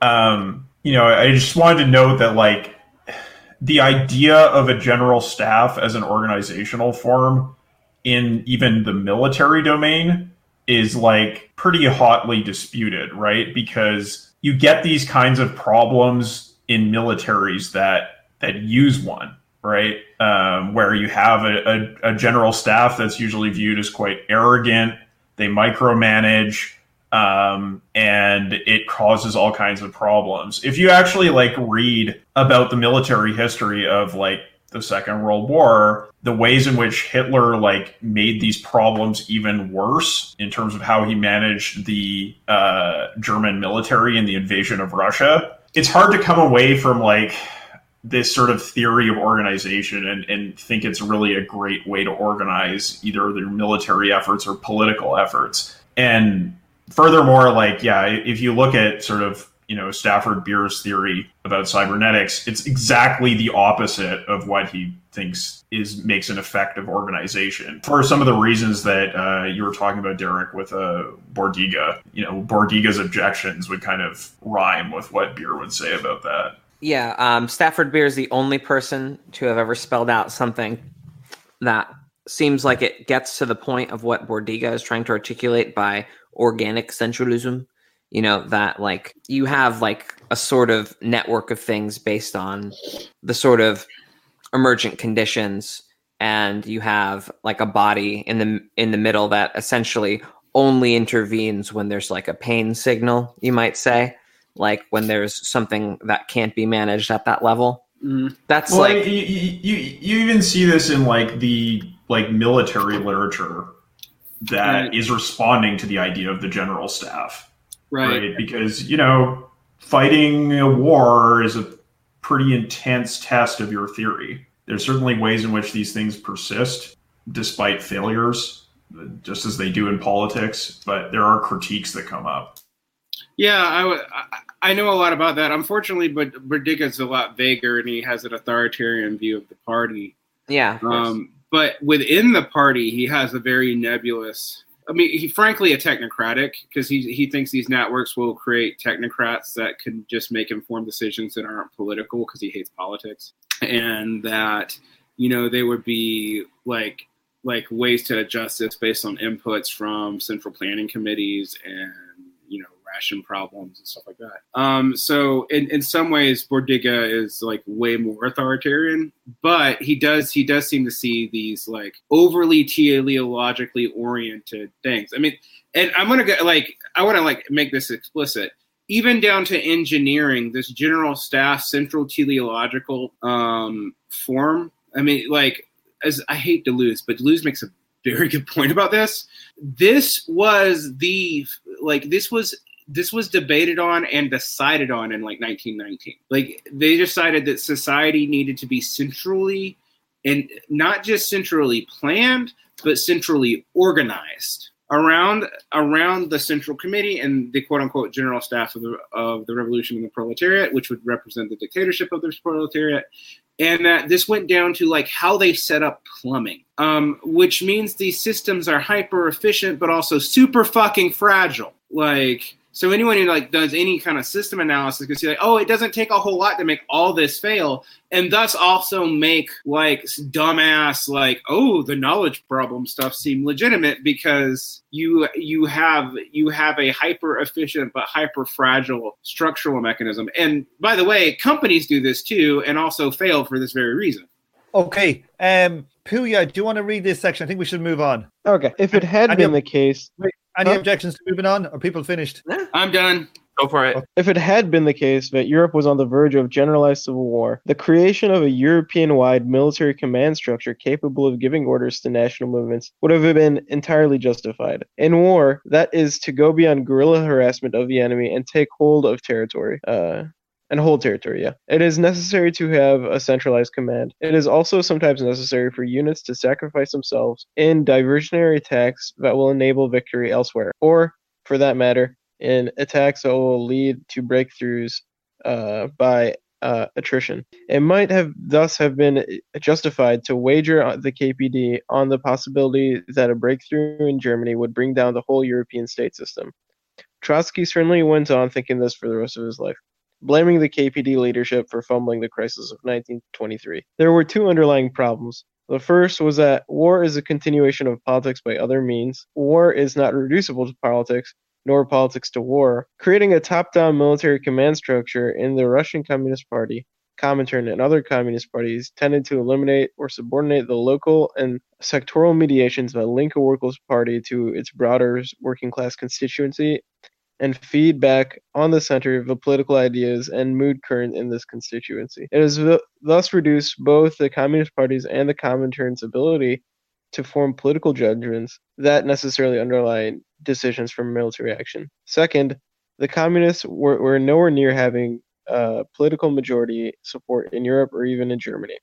Um, you know, I just wanted to note that like the idea of a general staff as an organizational form in even the military domain is like pretty hotly disputed, right? Because you get these kinds of problems in militaries that that use one, right? Um, where you have a, a, a general staff that's usually viewed as quite arrogant, they micromanage, um, and it causes all kinds of problems. If you actually like read about the military history of like the Second World War, the ways in which Hitler like made these problems even worse in terms of how he managed the uh, German military and the invasion of Russia, it's hard to come away from like this sort of theory of organization and, and think it's really a great way to organize either their military efforts or political efforts. And furthermore, like, yeah, if you look at sort of, you know, Stafford Beer's theory about cybernetics, it's exactly the opposite of what he thinks is makes an effective organization. For some of the reasons that uh, you were talking about, Derek, with uh, Bordiga, you know, Bordiga's objections would kind of rhyme with what Beer would say about that. Yeah, um, Stafford Beer is the only person to have ever spelled out something that seems like it gets to the point of what Bordiga is trying to articulate by organic centralism. You know, that like you have like a sort of network of things based on the sort of emergent conditions and you have like a body in the in the middle that essentially only intervenes when there's like a pain signal, you might say like when there's something that can't be managed at that level. Mm. That's well, like you, you, you even see this in like the like military literature that right. is responding to the idea of the general staff, right? right? Because you know, fighting a war is a pretty intense test of your theory. There's certainly ways in which these things persist despite failures, just as they do in politics. But there are critiques that come up. Yeah, I, I know a lot about that. Unfortunately, but Bordiga's a lot vaguer, and he has an authoritarian view of the party. Yeah. Um, but within the party, he has a very nebulous. I mean, he frankly a technocratic because he he thinks these networks will create technocrats that can just make informed decisions that aren't political because he hates politics, and that you know they would be like like ways to adjust this based on inputs from central planning committees and ration problems and stuff like that. Um, so in, in some ways, Bordiga is like way more authoritarian, but he does he does seem to see these like overly teleologically oriented things. I mean, and I'm gonna go like I want to like make this explicit. Even down to engineering, this general staff central teleological um, form. I mean, like as I hate Deleuze, but Deleuze makes a very good point about this. This was the like this was this was debated on and decided on in like 1919. Like they decided that society needed to be centrally and not just centrally planned, but centrally organized around around the central committee and the quote unquote general staff of the of the revolution and the proletariat, which would represent the dictatorship of the proletariat. And that this went down to like how they set up plumbing, um, which means these systems are hyper efficient but also super fucking fragile. Like so anyone who like does any kind of system analysis can see like, oh, it doesn't take a whole lot to make all this fail, and thus also make like dumbass like, oh, the knowledge problem stuff seem legitimate because you you have you have a hyper efficient but hyper fragile structural mechanism. And by the way, companies do this too, and also fail for this very reason. Okay. Um Puya, do you want to read this section? I think we should move on. Okay. If it had been the case, wait, any huh? objections to moving on? Are people finished? I'm done. Go for it. If it had been the case that Europe was on the verge of generalized civil war, the creation of a European wide military command structure capable of giving orders to national movements would have been entirely justified. In war, that is to go beyond guerrilla harassment of the enemy and take hold of territory. Uh, and hold territory. Yeah, it is necessary to have a centralized command. It is also sometimes necessary for units to sacrifice themselves in diversionary attacks that will enable victory elsewhere, or, for that matter, in attacks that will lead to breakthroughs uh, by uh, attrition. It might have thus have been justified to wager the KPD on the possibility that a breakthrough in Germany would bring down the whole European state system. Trotsky certainly went on thinking this for the rest of his life, blaming the KPD leadership for fumbling the crisis of 1923. There were two underlying problems. The first was that war is a continuation of politics by other means. War is not reducible to politics, nor politics to war, creating a top down military command structure in the Russian Communist Party, Comintern, and other communist parties tended to eliminate or subordinate the local and sectoral mediations that link a workers' party to its broader working class constituency and feedback on the center of the political ideas and mood current in this constituency. It has thus reduced both the Communist parties and the Comintern's ability to form political judgments that necessarily underlie decisions from military action. Second, the communists were, were nowhere near having uh, political majority support in Europe or even in Germany.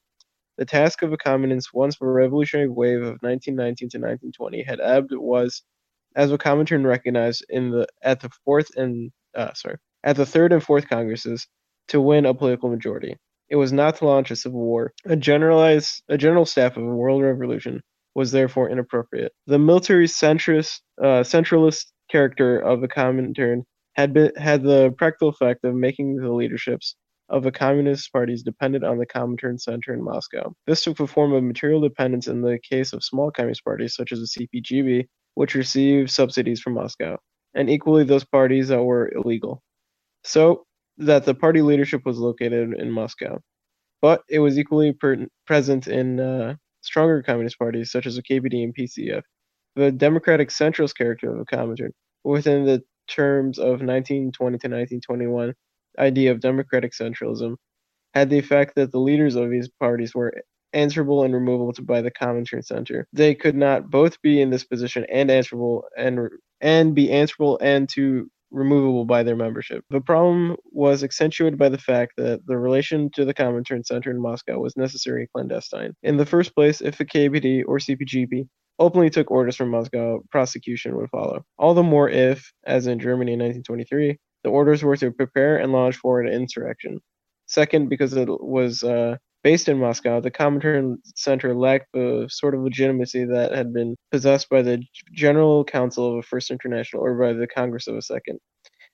The task of the communists, once the revolutionary wave of 1919 to 1920 had ebbed, was, as the Comintern recognized in the at the fourth and uh, sorry at the third and fourth congresses, to win a political majority. It was not to launch a civil war. A generalized a general staff of a world revolution was therefore inappropriate. The military centrist, uh, centralist character of the Comintern had been had the practical effect of making the leaderships of the communist parties dependent on the Comintern center in Moscow. This took the form of material dependence in the case of small communist parties such as the CPGB, which received subsidies from Moscow, and equally those parties that were illegal. So that the party leadership was located in Moscow, but it was equally present in uh, stronger communist parties such as the KPD and PCF. The democratic centralist character of the Comintern, within the terms of 1920 to 1921 idea of democratic centralism, had the effect that the leaders of these parties were answerable and removable by the Comintern Center. They could not both be in this position and answerable and and be answerable and to removable by their membership. The problem was accentuated by the fact that the relation to the Comintern Center in Moscow was necessary and clandestine. In the first place, if the KPD or CPGB openly took orders from Moscow, prosecution would follow. All the more if, as in Germany in 1923, the orders were to prepare and launch for an insurrection. Second, because it was uh, based in Moscow, the Comintern Center lacked the sort of legitimacy that had been possessed by the General Council of a First International or by the Congress of a Second.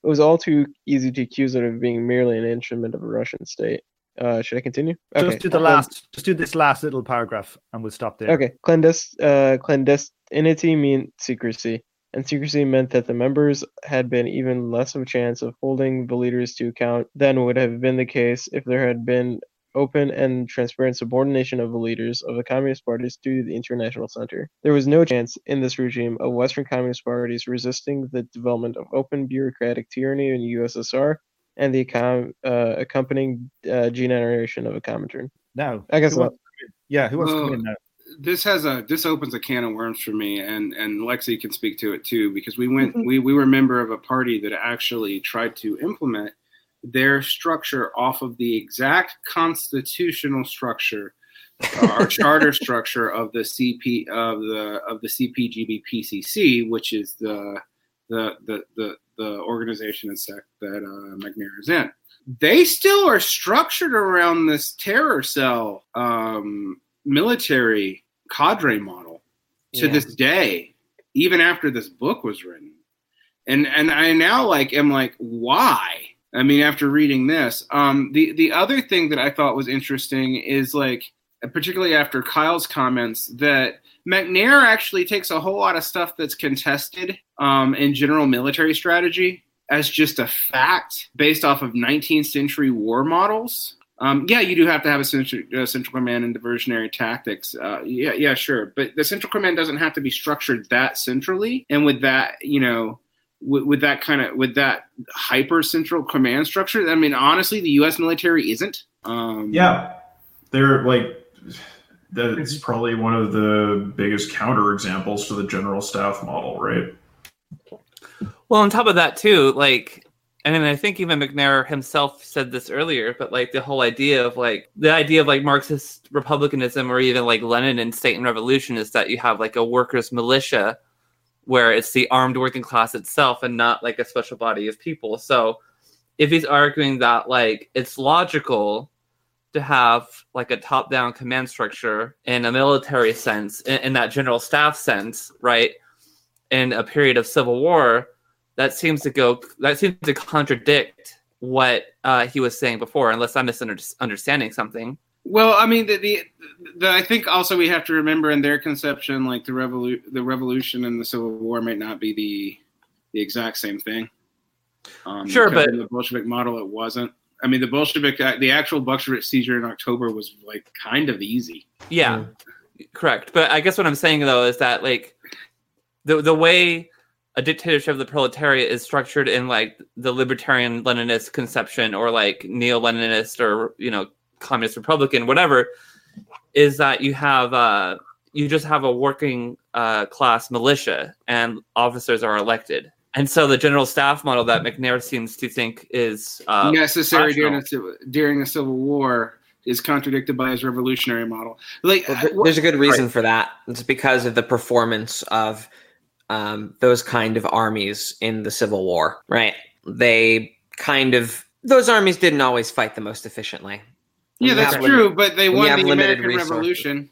It was all too easy to accuse it of being merely an instrument of a Russian state. Uh, should I continue? Okay. Just do the last. Just do this last little paragraph, and we'll stop there. Okay. Clandest, uh, clandestinity means secrecy, and secrecy meant that the members had been even less of a chance of holding the leaders to account than would have been the case if there had been open and transparent subordination of the leaders of the Communist parties to the International Center. There was no chance in this regime of Western Communist parties resisting the development of open bureaucratic tyranny in the USSR and the uh, accompanying uh, generation of a Comintern. Now, I guess yeah, who wants well, to come in now? This has a this opens a can of worms for me, and and Lexi can speak to it too because we went we we were a member of a party that actually tried to implement their structure off of the exact constitutional structure uh, or (laughs) charter structure of the CP of the of the CPGB PCC, which is the the the the, the organization and sect that uh, Macnair is in. They still are structured around this terror cell um, military cadre model to yeah. this day, even after this book was written. And and I now like am like, why? I mean, after reading this, um, the the other thing that I thought was interesting is like, particularly after Kyle's comments, that Macnair actually takes a whole lot of stuff that's contested um, in general military strategy as just a fact based off of 19th century war models. Um, yeah, you do have to have a central, central command and diversionary tactics. Uh, yeah, yeah, sure. But the central command doesn't have to be structured that centrally. And with that, you know, with, with that kind of with that hyper central command structure. I mean, honestly, the U.S. military isn't. Um, yeah, they're like that's probably one of the biggest counter examples to the general staff model, right? Well, on top of that, too, like and then I think even Macnair himself said this earlier, but like the whole idea of like the idea of like Marxist republicanism or even like Lenin and state and revolution is that you have like a workers' militia where it's the armed working class itself and not like a special body of people. So if he's arguing that like it's logical to have like a top down command structure in a military sense, in, in that general staff sense, right? In a period of civil war, that seems to go that seems to contradict what uh, he was saying before, unless I'm misunderstanding something. Well, I mean, the, the, the, I think also we have to remember in their conception, like the revolu- the revolution and the Civil War might not be the the exact same thing. Um, sure, but in the Bolshevik model, it wasn't. I mean, the Bolshevik, the actual Bolshevik seizure in October was like kind of easy. Yeah, correct. But I guess what I'm saying though is that like the the way a dictatorship of the proletariat is structured in like the libertarian Leninist conception or like neo Leninist or you know communist republican whatever is that you have uh you just have a working uh, class militia and officers are elected and so the general staff model that Macnair seems to think is uh, necessary during the, during the Civil War is contradicted by his revolutionary model. Like, well, there's a good reason right. for that. It's because of the performance of um, those kind of armies in the Civil War, right? They kind of those armies didn't always fight the most efficiently. Yeah, that's true, but they won the American resources. Revolution.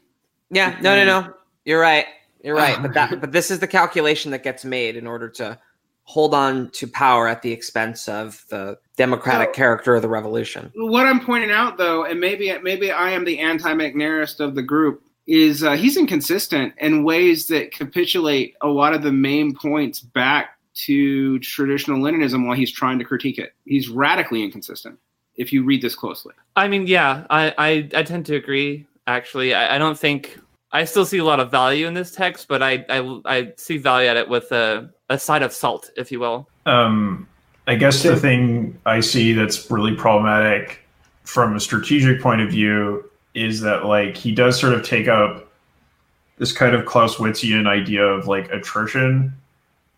Yeah, no, no, no. You're right. You're right. but that but this is the calculation that gets made in order to hold on to power at the expense of the democratic so, character of the revolution. What I'm pointing out though, and maybe maybe I am the anti-Macnairist of the group, is uh, he's inconsistent in ways that capitulate a lot of the main points back to traditional Leninism while he's trying to critique it. He's radically inconsistent if you read this closely. I mean, yeah, I, I, I tend to agree. Actually, I, I, don't think I still see a lot of value in this text, but I I, I see value at it with a, a side of salt, if you will. Um, I guess the thing I see that's really problematic from a strategic point of view is that like he does sort of take up this kind of Clausewitzian idea of like attrition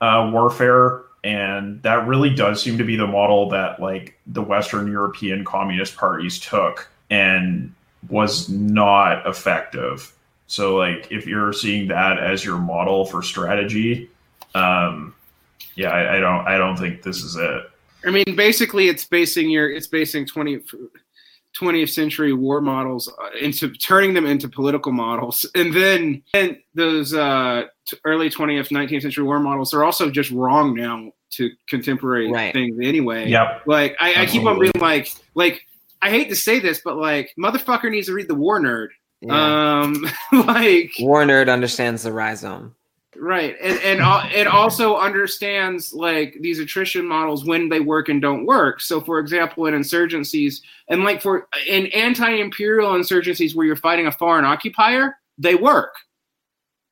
uh, warfare, and that really does seem to be the model that like the Western European communist parties took and was not effective. So like if you're seeing that as your model for strategy, um, yeah, I, I don't I don't think this is it. I mean, basically, it's basing your it's basing twenty 20th century war models uh, into turning them into political models. (laughs) And then and those uh, early 20th 19th century war models are also just wrong now to contemporary right. things anyway. Yeah like I, I, keep on being like like i hate to say this but like motherfucker needs to read the war nerd. Yeah. um (laughs) like war nerd understands the rhizome right. And and (laughs) it also understands like these attrition models when they work and don't work. So for example in insurgencies and like for in anti-imperial insurgencies where you're fighting a foreign occupier they work.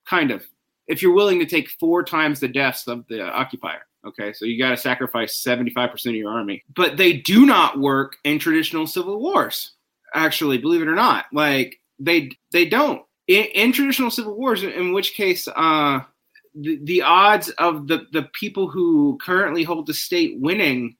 Kind of. If you're willing to take four times the deaths of the occupier okay? So you got to sacrifice 75% of your army. But they do not work in traditional civil wars actually believe it or not. Like they they don't. In, in, traditional civil wars, in which case uh, the, the odds of the, the people who currently hold the state winning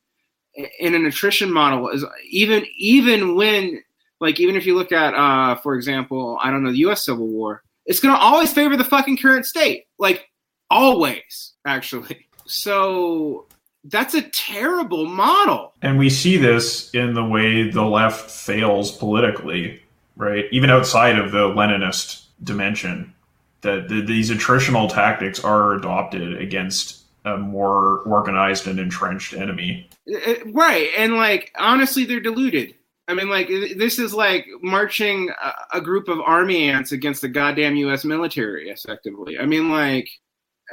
in an attrition model is even even when like even if you look at uh for example i don't know the us civil war it's going to always favor the fucking current state like always actually. So that's a terrible model. And we see this in the way the left fails politically right? Even outside of the leninist dimension that the, these attritional tactics are adopted against a more organized and entrenched enemy. Uh, right, and like honestly, they're deluded. I mean, like this is like marching a, a group of army ants against the goddamn U.S. military, effectively. I mean, like,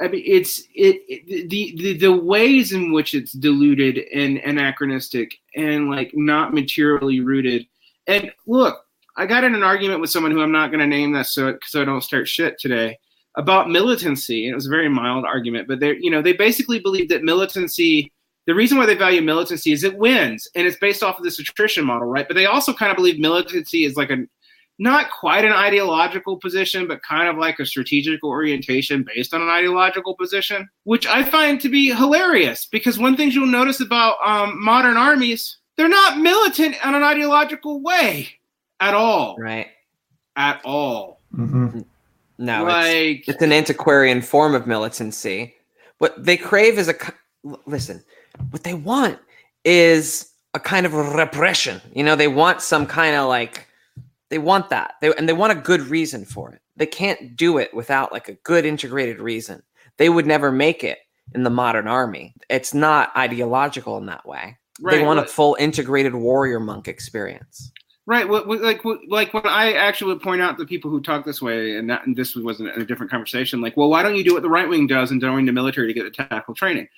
I mean, it's it, it the, the the ways in which it's diluted and anachronistic and like not materially rooted. And look, I got in an argument with someone who I'm not going to name that so so I don't start shit today about militancy. It was a very mild argument, but they you know they basically believe that militancy. The reason why they value militancy is it wins, and it's based off of this attrition model, right? But they also kind of believe militancy is like a not quite an ideological position, but kind of like a strategic orientation based on an ideological position, which I find to be hilarious because one thing you'll notice about um, modern armies, they're not militant in an ideological way at all. Right. At all. Mhm. No, it's, like, it's an antiquarian form of militancy. What they crave is a listen. What they want is a kind of repression. You know, they want some kind of like they want that. They and they want a good reason for it. They can't do it without like a good integrated reason. They would never make it in the modern army. It's not ideological in that way. they right, want a full integrated warrior monk experience. Right. What, what, like, what, like when I actually would point out to people who talk this way, and, that, and this was in a different conversation, like, well, why don't you do what the right wing does and join the military to get the tactical training?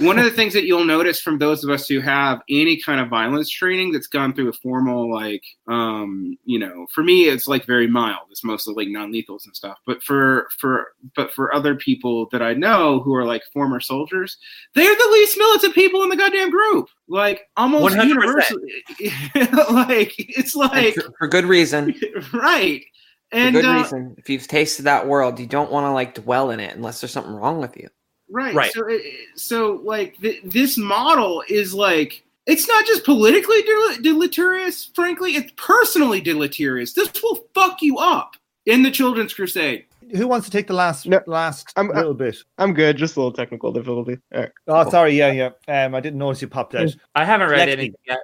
One of the things that you'll notice from those of us who have any kind of violence training that's gone through a formal, like, um, you know, for me, it's like very mild. It's mostly like non-lethals and stuff. But for for but for other people that I know who are like former soldiers, they're the least militant people in the goddamn group. Like almost 100%. universally, (laughs) like it's like for, for good reason. (laughs) right. For And good uh, reason. If you've tasted that world, you don't want to like dwell in it unless there's something wrong with you. Right, Right. So, so like th- this model is like it's not just politically del- deleterious. Frankly, it's personally deleterious. This will fuck you up in the Children's Crusade. Who wants to take the last No, last I'm- little bit? I'm good. Just a little technical difficulty. All right. Oh, sorry. Yeah, yeah. Um, I didn't notice you popped out. I haven't read Lexi. anything yet.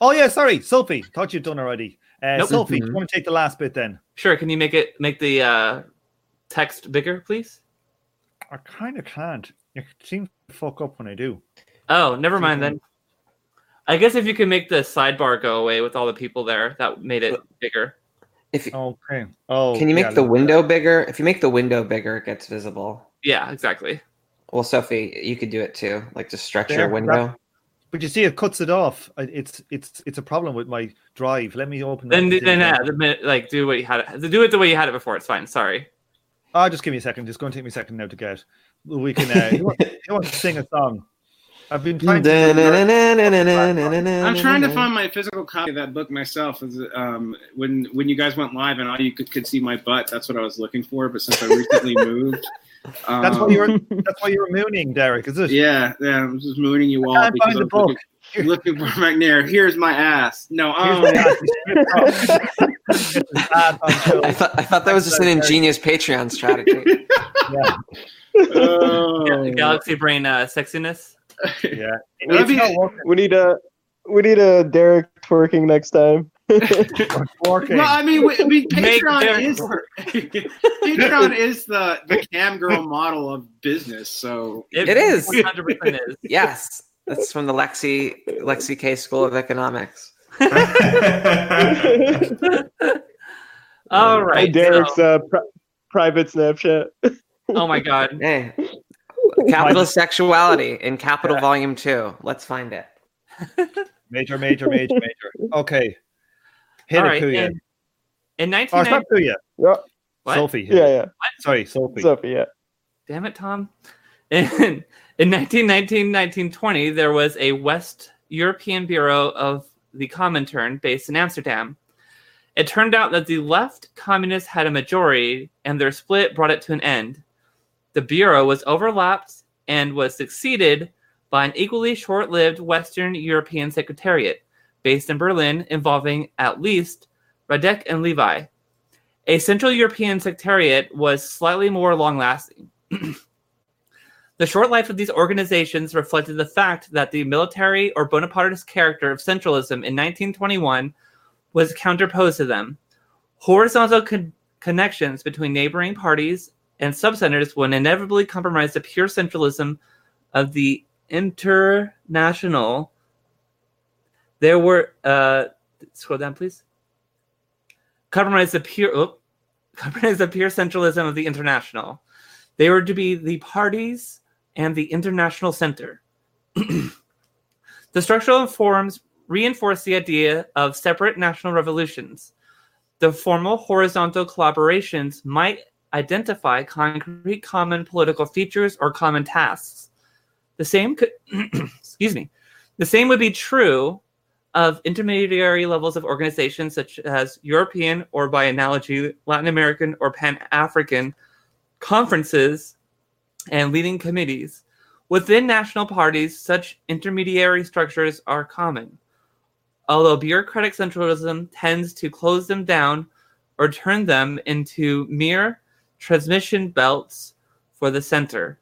Oh, yeah. Sorry, Sophie. Thought you'd done already. Uh, Nope. Sophie, do Mhm. you want to take the last bit then? Sure. Can you make it make the uh, text bigger, please? I kind of can't. It seems to fuck up when I do. Oh, never mind then. I guess if you can make the sidebar go away with all the people there, that made it bigger. If you, Okay. Oh, can you make yeah, the look- window bigger? If you make the window bigger, it gets visible. Yeah, exactly. Well, Sophie, you could do it too. Like just stretch There, your that- window. But you see, it cuts it off. It's it's it's a problem with my drive. Let me open. Then, up the then thing. uh, the minute, like do what you had it, do it the way you had it before. It's fine. Sorry. Oh, just give me a second. It's going to take me a second now to get. We can. Uh, who, wants, who wants to sing a song? I've been trying to. I'm trying to find my physical copy of that book myself. Is um, when when you guys went live and all you could, could see my butt. That's what I was looking for. But since I recently (laughs) moved, um, That's why you were. That's why you were mooning, Derek. Is it? Yeah, yeah. I'm just mooning you all can't because find the book. looking, looking for Macnair. Here's my ass. No, Here's um, my ass. It's (laughs) bad on show. I thought, I thought that was just an ingenious Patreon strategy. (laughs) Yeah, oh. Yeah, Galaxy Brain uh, sexiness. yeah. Well, It's if not you- working. We need a we need a Derek twerking next time. It's (laughs) working. I mean, we- I mean, Patreon is Patreon is the the cam girl model of business. So It is. 100% is. yes, that's from the Lexi Lexi K School of Economics. (laughs) All right. Hey. Derek's so- uh, pri- private Snapchat. oh my god. Hey, capital sexuality in Capital Volume Two. Let's find it. (laughs) Major, major, major, major. Okay. Hit All it, right. Kuya. In, in Oh, it's 1990, not Kuya. Yeah, What? Sophie. hit yeah, it. yeah. Sorry, Sophie. Sophie, yeah. damn it, Tom. (laughs) In, in 1919, 1920, there was a West European Bureau of the Comintern based in Amsterdam. It turned out that the left communists had a majority, and their split brought it to an end. The bureau was overlapped and was succeeded by an equally short-lived Western European Secretariat based in Berlin, involving at least Radek and Levi. A Central European Secretariat was slightly more long-lasting. (clears throat) The short life of these organizations reflected the fact that the military or Bonapartist character of centralism in 1921 was counterposed to them. Horizontal con- connections between neighboring parties and subcenters would inevitably compromise the pure centralism of the international. There were uh, scroll down, please. Compromise the pure. Oh, (laughs) compromise the pure centralism of the international. They were to be the parties and the international center. (clears throat) the structural forms reinforce the idea of separate national revolutions. The formal horizontal collaborations might identify concrete common political features or common tasks. The same could, (clears throat) excuse me, the same would be true of intermediary levels of organizations such as European or by analogy Latin American or Pan African conferences and leading committees. Within national parties, such intermediary structures are common. Although bureaucratic centralism tends to close them down or turn them into mere transmission belts for the center.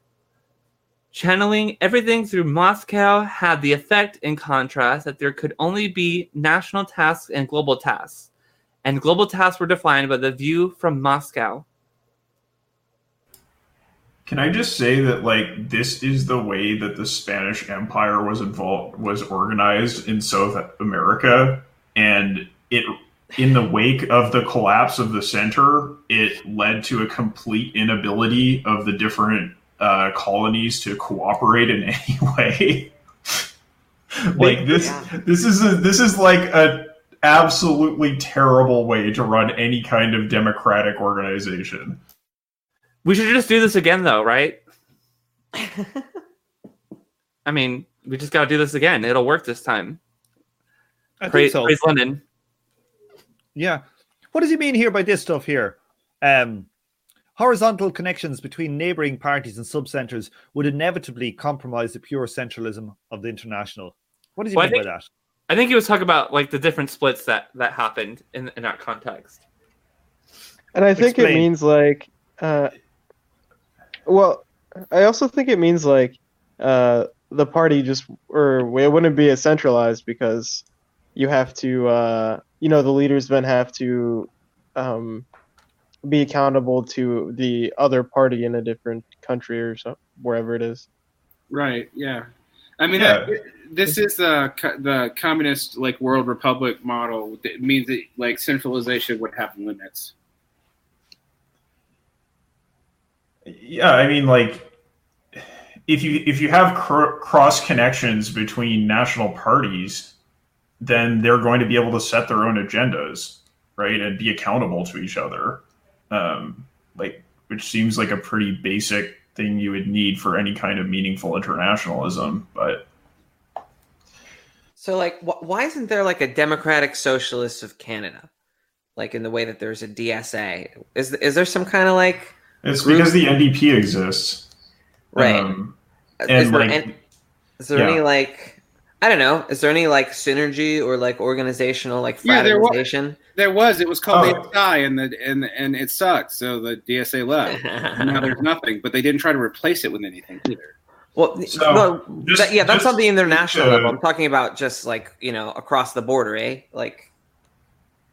Channeling everything through Moscow had the effect, in contrast, that there could only be national tasks and global tasks, and global tasks were defined by the view from Moscow. Can I just say that like this is the way that the Spanish Empire was involved was organized in South America and it in the wake of the collapse of the center, it led to a complete inability of the different uh, colonies to cooperate in (laughs) any way. like this, Yeah. this is a, this is like a absolutely terrible way to run any kind of democratic organization. We should just do this again, though, right? (laughs) I mean, we just got to do this again. It'll work this time. I Praise, think so. praise London. Yeah. What does he mean here by this stuff here? Um, horizontal connections between neighboring parties and subcenters would inevitably compromise the pure centralism of the international. What does he Well, I mean think- by that? I think he was talking about like the different splits that that happened in in that context. And I think Explain. it means like, uh, well, I also think it means like uh, the party just, or it wouldn't be as centralized because you have to, uh, you know, the leaders then have to um, be accountable to the other party in a different country or so, wherever it is. Right. Yeah. I mean, Yeah. that, this is the the communist like world republic model. It means that like centralization would have limits. Yeah, I mean, like if you if you have cr- cross connections between national parties, then they're going to be able to set their own agendas, right, and be accountable to each other. Um, like, which seems like a pretty basic thing you would need for any kind of meaningful internationalism. But So, like, wh- why isn't there like a Democratic Socialist of Canada, like in the way that there's a DSA? Is is there some kind of like it's Group- because the NDP exists, right? Um, is and there, like, an- is there yeah. any like I don't know? Is there any like synergy or like organizational like Yeah, there wa- fraternization? There was. It was called Oh. the SI, and the and and it sucked. So the DSA left. (laughs) now there's nothing, but they didn't try to replace it with anything either. well, So, well, just- that- yeah, that's just the international to- level. I'm talking about just like you know across the border, eh? Like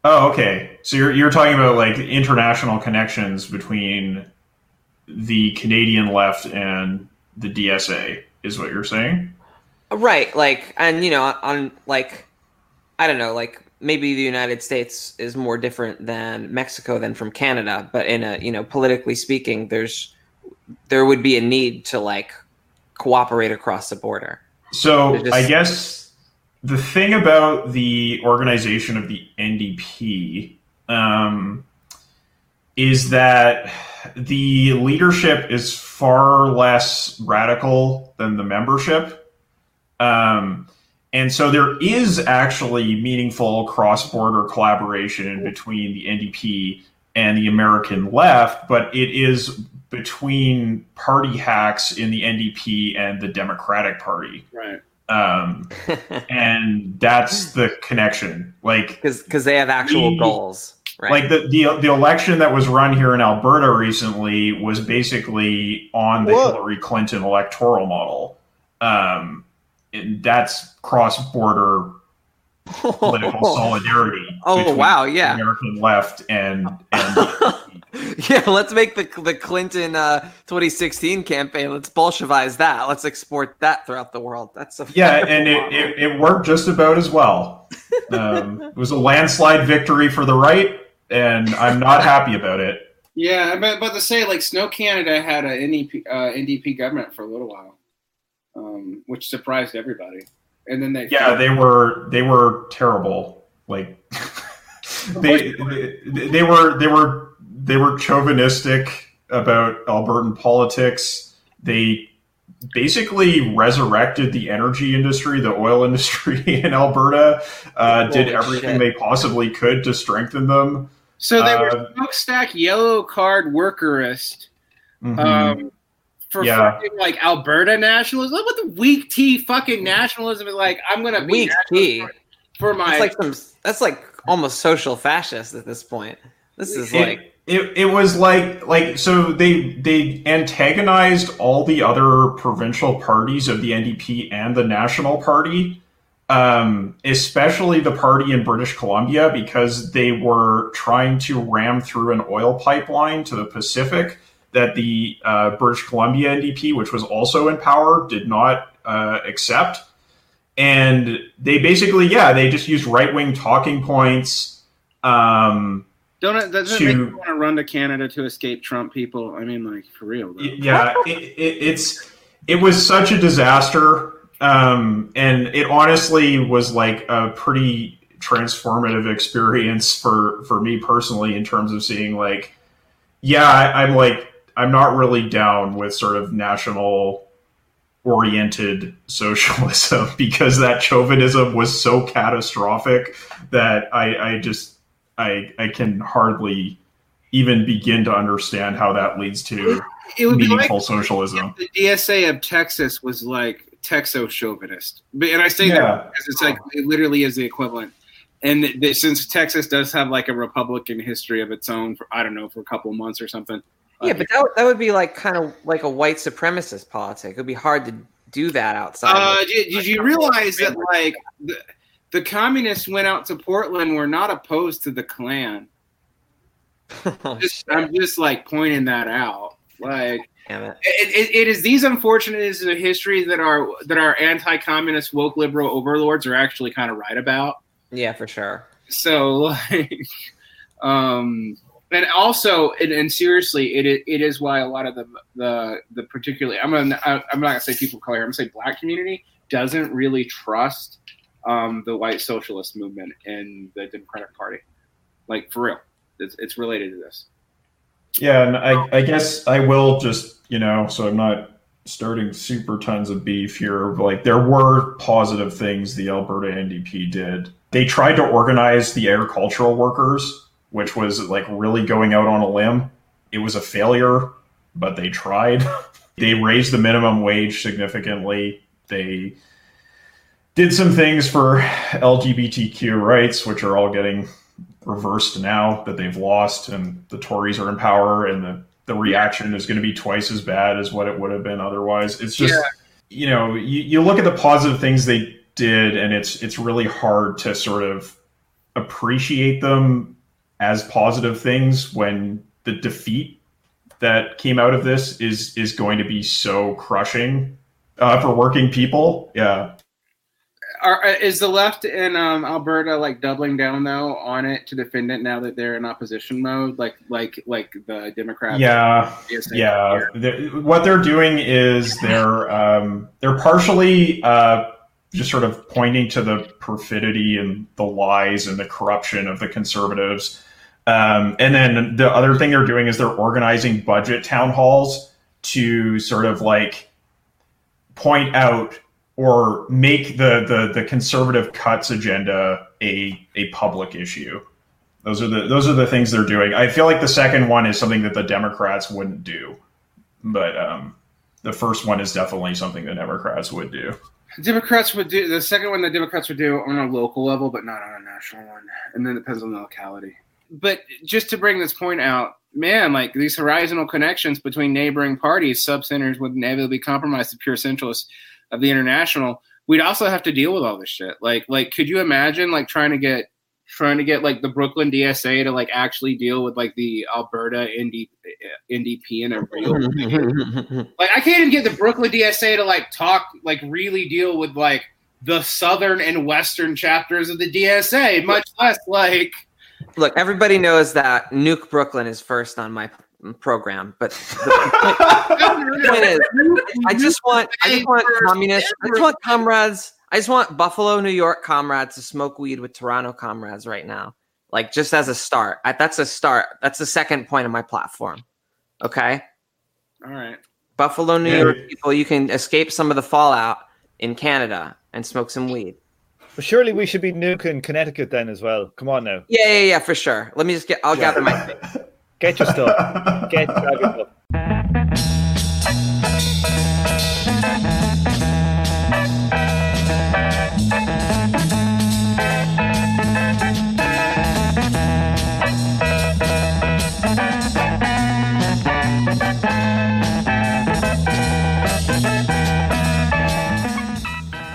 Oh, okay. So you're you're talking about like international connections between the Canadian left and the DSA, is what you're saying? Right, like, and you know, on like, I don't know, like maybe the United States is more different than Mexico than from Canada, but in a you know, politically speaking, there's there would be a need to like cooperate across the border. So just- I guess the thing about the organization of the NDP um, is that the leadership is far less radical than the membership. Um, and so there is actually meaningful cross border collaboration between the NDP and the American left, but it is between party hacks in the NDP and the Democratic Party. Right. Um, (laughs) and that's the connection. Like, Because because they have actual We- goals, right? like the, the the election that was run here in Alberta recently was basically on the What? Hillary Clinton electoral model. Um, and that's cross border (laughs) political solidarity. Oh, wow, yeah. American left and and (laughs) yeah, let's make the the Clinton uh, 2016 campaign. Let's Bolshevize that. Let's export that throughout the world. That's a yeah, (laughs) and it, it, it worked just about as well. Um, it was a landslide victory for the right, and I'm not happy about it. Yeah, I'm about to say like Snow Canada had a NEP, uh, NDP government for a little while, um, which surprised everybody. And then they Yeah, they were they were terrible. Like (laughs) they, they they were they were they were chauvinistic about Albertan politics. They basically resurrected the energy industry, the oil (laughs) industry in Alberta. Uh, did everything shit. they possibly could to strengthen them. So they Uh, were smokestack yellow card workerist Mhm. um, for Yeah. fucking, like Alberta nationalism. What the weak tea fucking nationalism is like? I'm gonna be Weak tea. nationalist for my. That's like some. That's like almost social fascist at this point. This is It- like it, it was like like so they they antagonized all the other provincial parties of the NDP and the National Party, um, especially the party in British Columbia because they were trying to ram through an oil pipeline to the Pacific that the uh, British Columbia NDP, which was also in power, did not uh, accept. And they basically, yeah, they just used right wing talking points. Um, don't it doesn't to- make you want to run to Canada to escape Trump people? I mean, like for real. Though. Yeah it, it, it's it was such a disaster um and it honestly was like a pretty transformative experience for for me personally in terms of seeing like yeah I, i'm like i'm not really down with sort of national oriented socialism (laughs) because that chauvinism was so catastrophic that i i just i i can hardly even begin to understand how that leads to It would be like meaningful socialism. the DSA of Texas was like Texo chauvinist, but and I say that because it's like it literally is the equivalent. And th- th- since Texas does have like a Republican history of its own, for I don't know for a couple months or something. yeah, but that, would- that would be like kind of like a white supremacist politic. It would be hard to do that outside. Uh, of- did, did you realize that like the, the communists went out to Portland were not opposed to the Klan? (laughs) Oh, Just, I'm just like pointing that out. Like Damn it. it, it, it is these unfortunates in history that are that our anti-communist woke liberal overlords are actually kind of right about. Yeah, for sure. So like, um, and also and, and seriously, it it is why a lot of the the the particularly I'm gonna I'm not gonna say people of color. I'm gonna say black community doesn't really trust um, the white socialist movement and the Democratic Party. Like for real, it's, it's related to this. Yeah, and I, I guess I will just, you know, so I'm not starting super tons of beef here. Like, there were positive things the Alberta NDP did. They tried to organize the agricultural workers, which was like really going out on a limb. It was a failure, but they tried. (laughs) they raised the minimum wage significantly. They did some things for LGBTQ rights, which are all getting reversed now that they've lost and the Tories are in power and the, the reaction is going to be twice as bad as what it would have been otherwise. It's just, Yeah. you know, you, you look at the positive things they did and it's, it's really hard to sort of appreciate them as positive things when the defeat that came out of this is, is going to be so crushing uh, for working people. Yeah. Are, uh, is the left in um, Alberta like doubling down though on it to defend it now that they're in opposition mode, like like like the Democrats? Yeah. Yeah here? the- what they're doing is they're um, they're partially uh, just sort of pointing to the perfidy and the lies and the corruption of the conservatives um, and then the other thing they're doing is they're organizing budget town halls to sort of like point out or make the the, the conservative cuts agenda a a public issue those are the those are the things they're doing. I feel like the second one is something that the Democrats wouldn't do, but um, the first one is definitely something the Democrats would do. Democrats would do the second one. The Democrats would do on a local level, but not on a national one, and then it depends on the locality. But just to bring this point out, man, like these horizontal connections between neighboring parties, sub-centers would inevitably compromise the pure centralists of the international. We'd also have to deal with all this shit. Like, like, could you imagine like trying to get trying to get like the Brooklyn DSA to like actually deal with like the Alberta ND, NDP in a real (laughs) like I can't even get the Brooklyn DSA to like talk like really deal with like the southern and western chapters of the DSA, much less like Look, everybody knows that Nuke Brooklyn is first on my program, but (laughs) the point is, I just want, I just want communists, I just want comrades, I just want Buffalo, New York comrades to smoke weed with Toronto comrades right now, like just as a start. I, that's a start. That's the second point of my platform. Okay. all right. Buffalo, New Yeah. York people, you can escape some of the fallout in Canada and smoke some weed. But surely we should be nuking Connecticut then as well. Come on now. Yeah, yeah, yeah, for sure. Let me just get. I'll gather my. (laughs) Get your stuff. Get grab your stuff.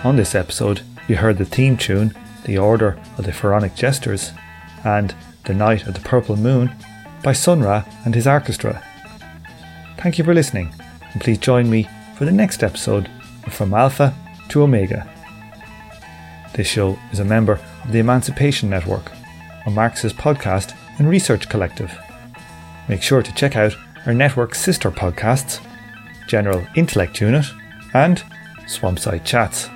On this episode, you heard the theme tune, The Order of the Pharaonic Jesters, and The Night of the Purple Moon by Sun Ra and his orchestra. Thank you for listening, and please join me for the next episode of From Alpha to Omega. This show is a member of the Emancipation Network, a Marxist podcast and research collective. Make sure to check out our network's sister podcasts, General Intellect Unit and Swampside Chats.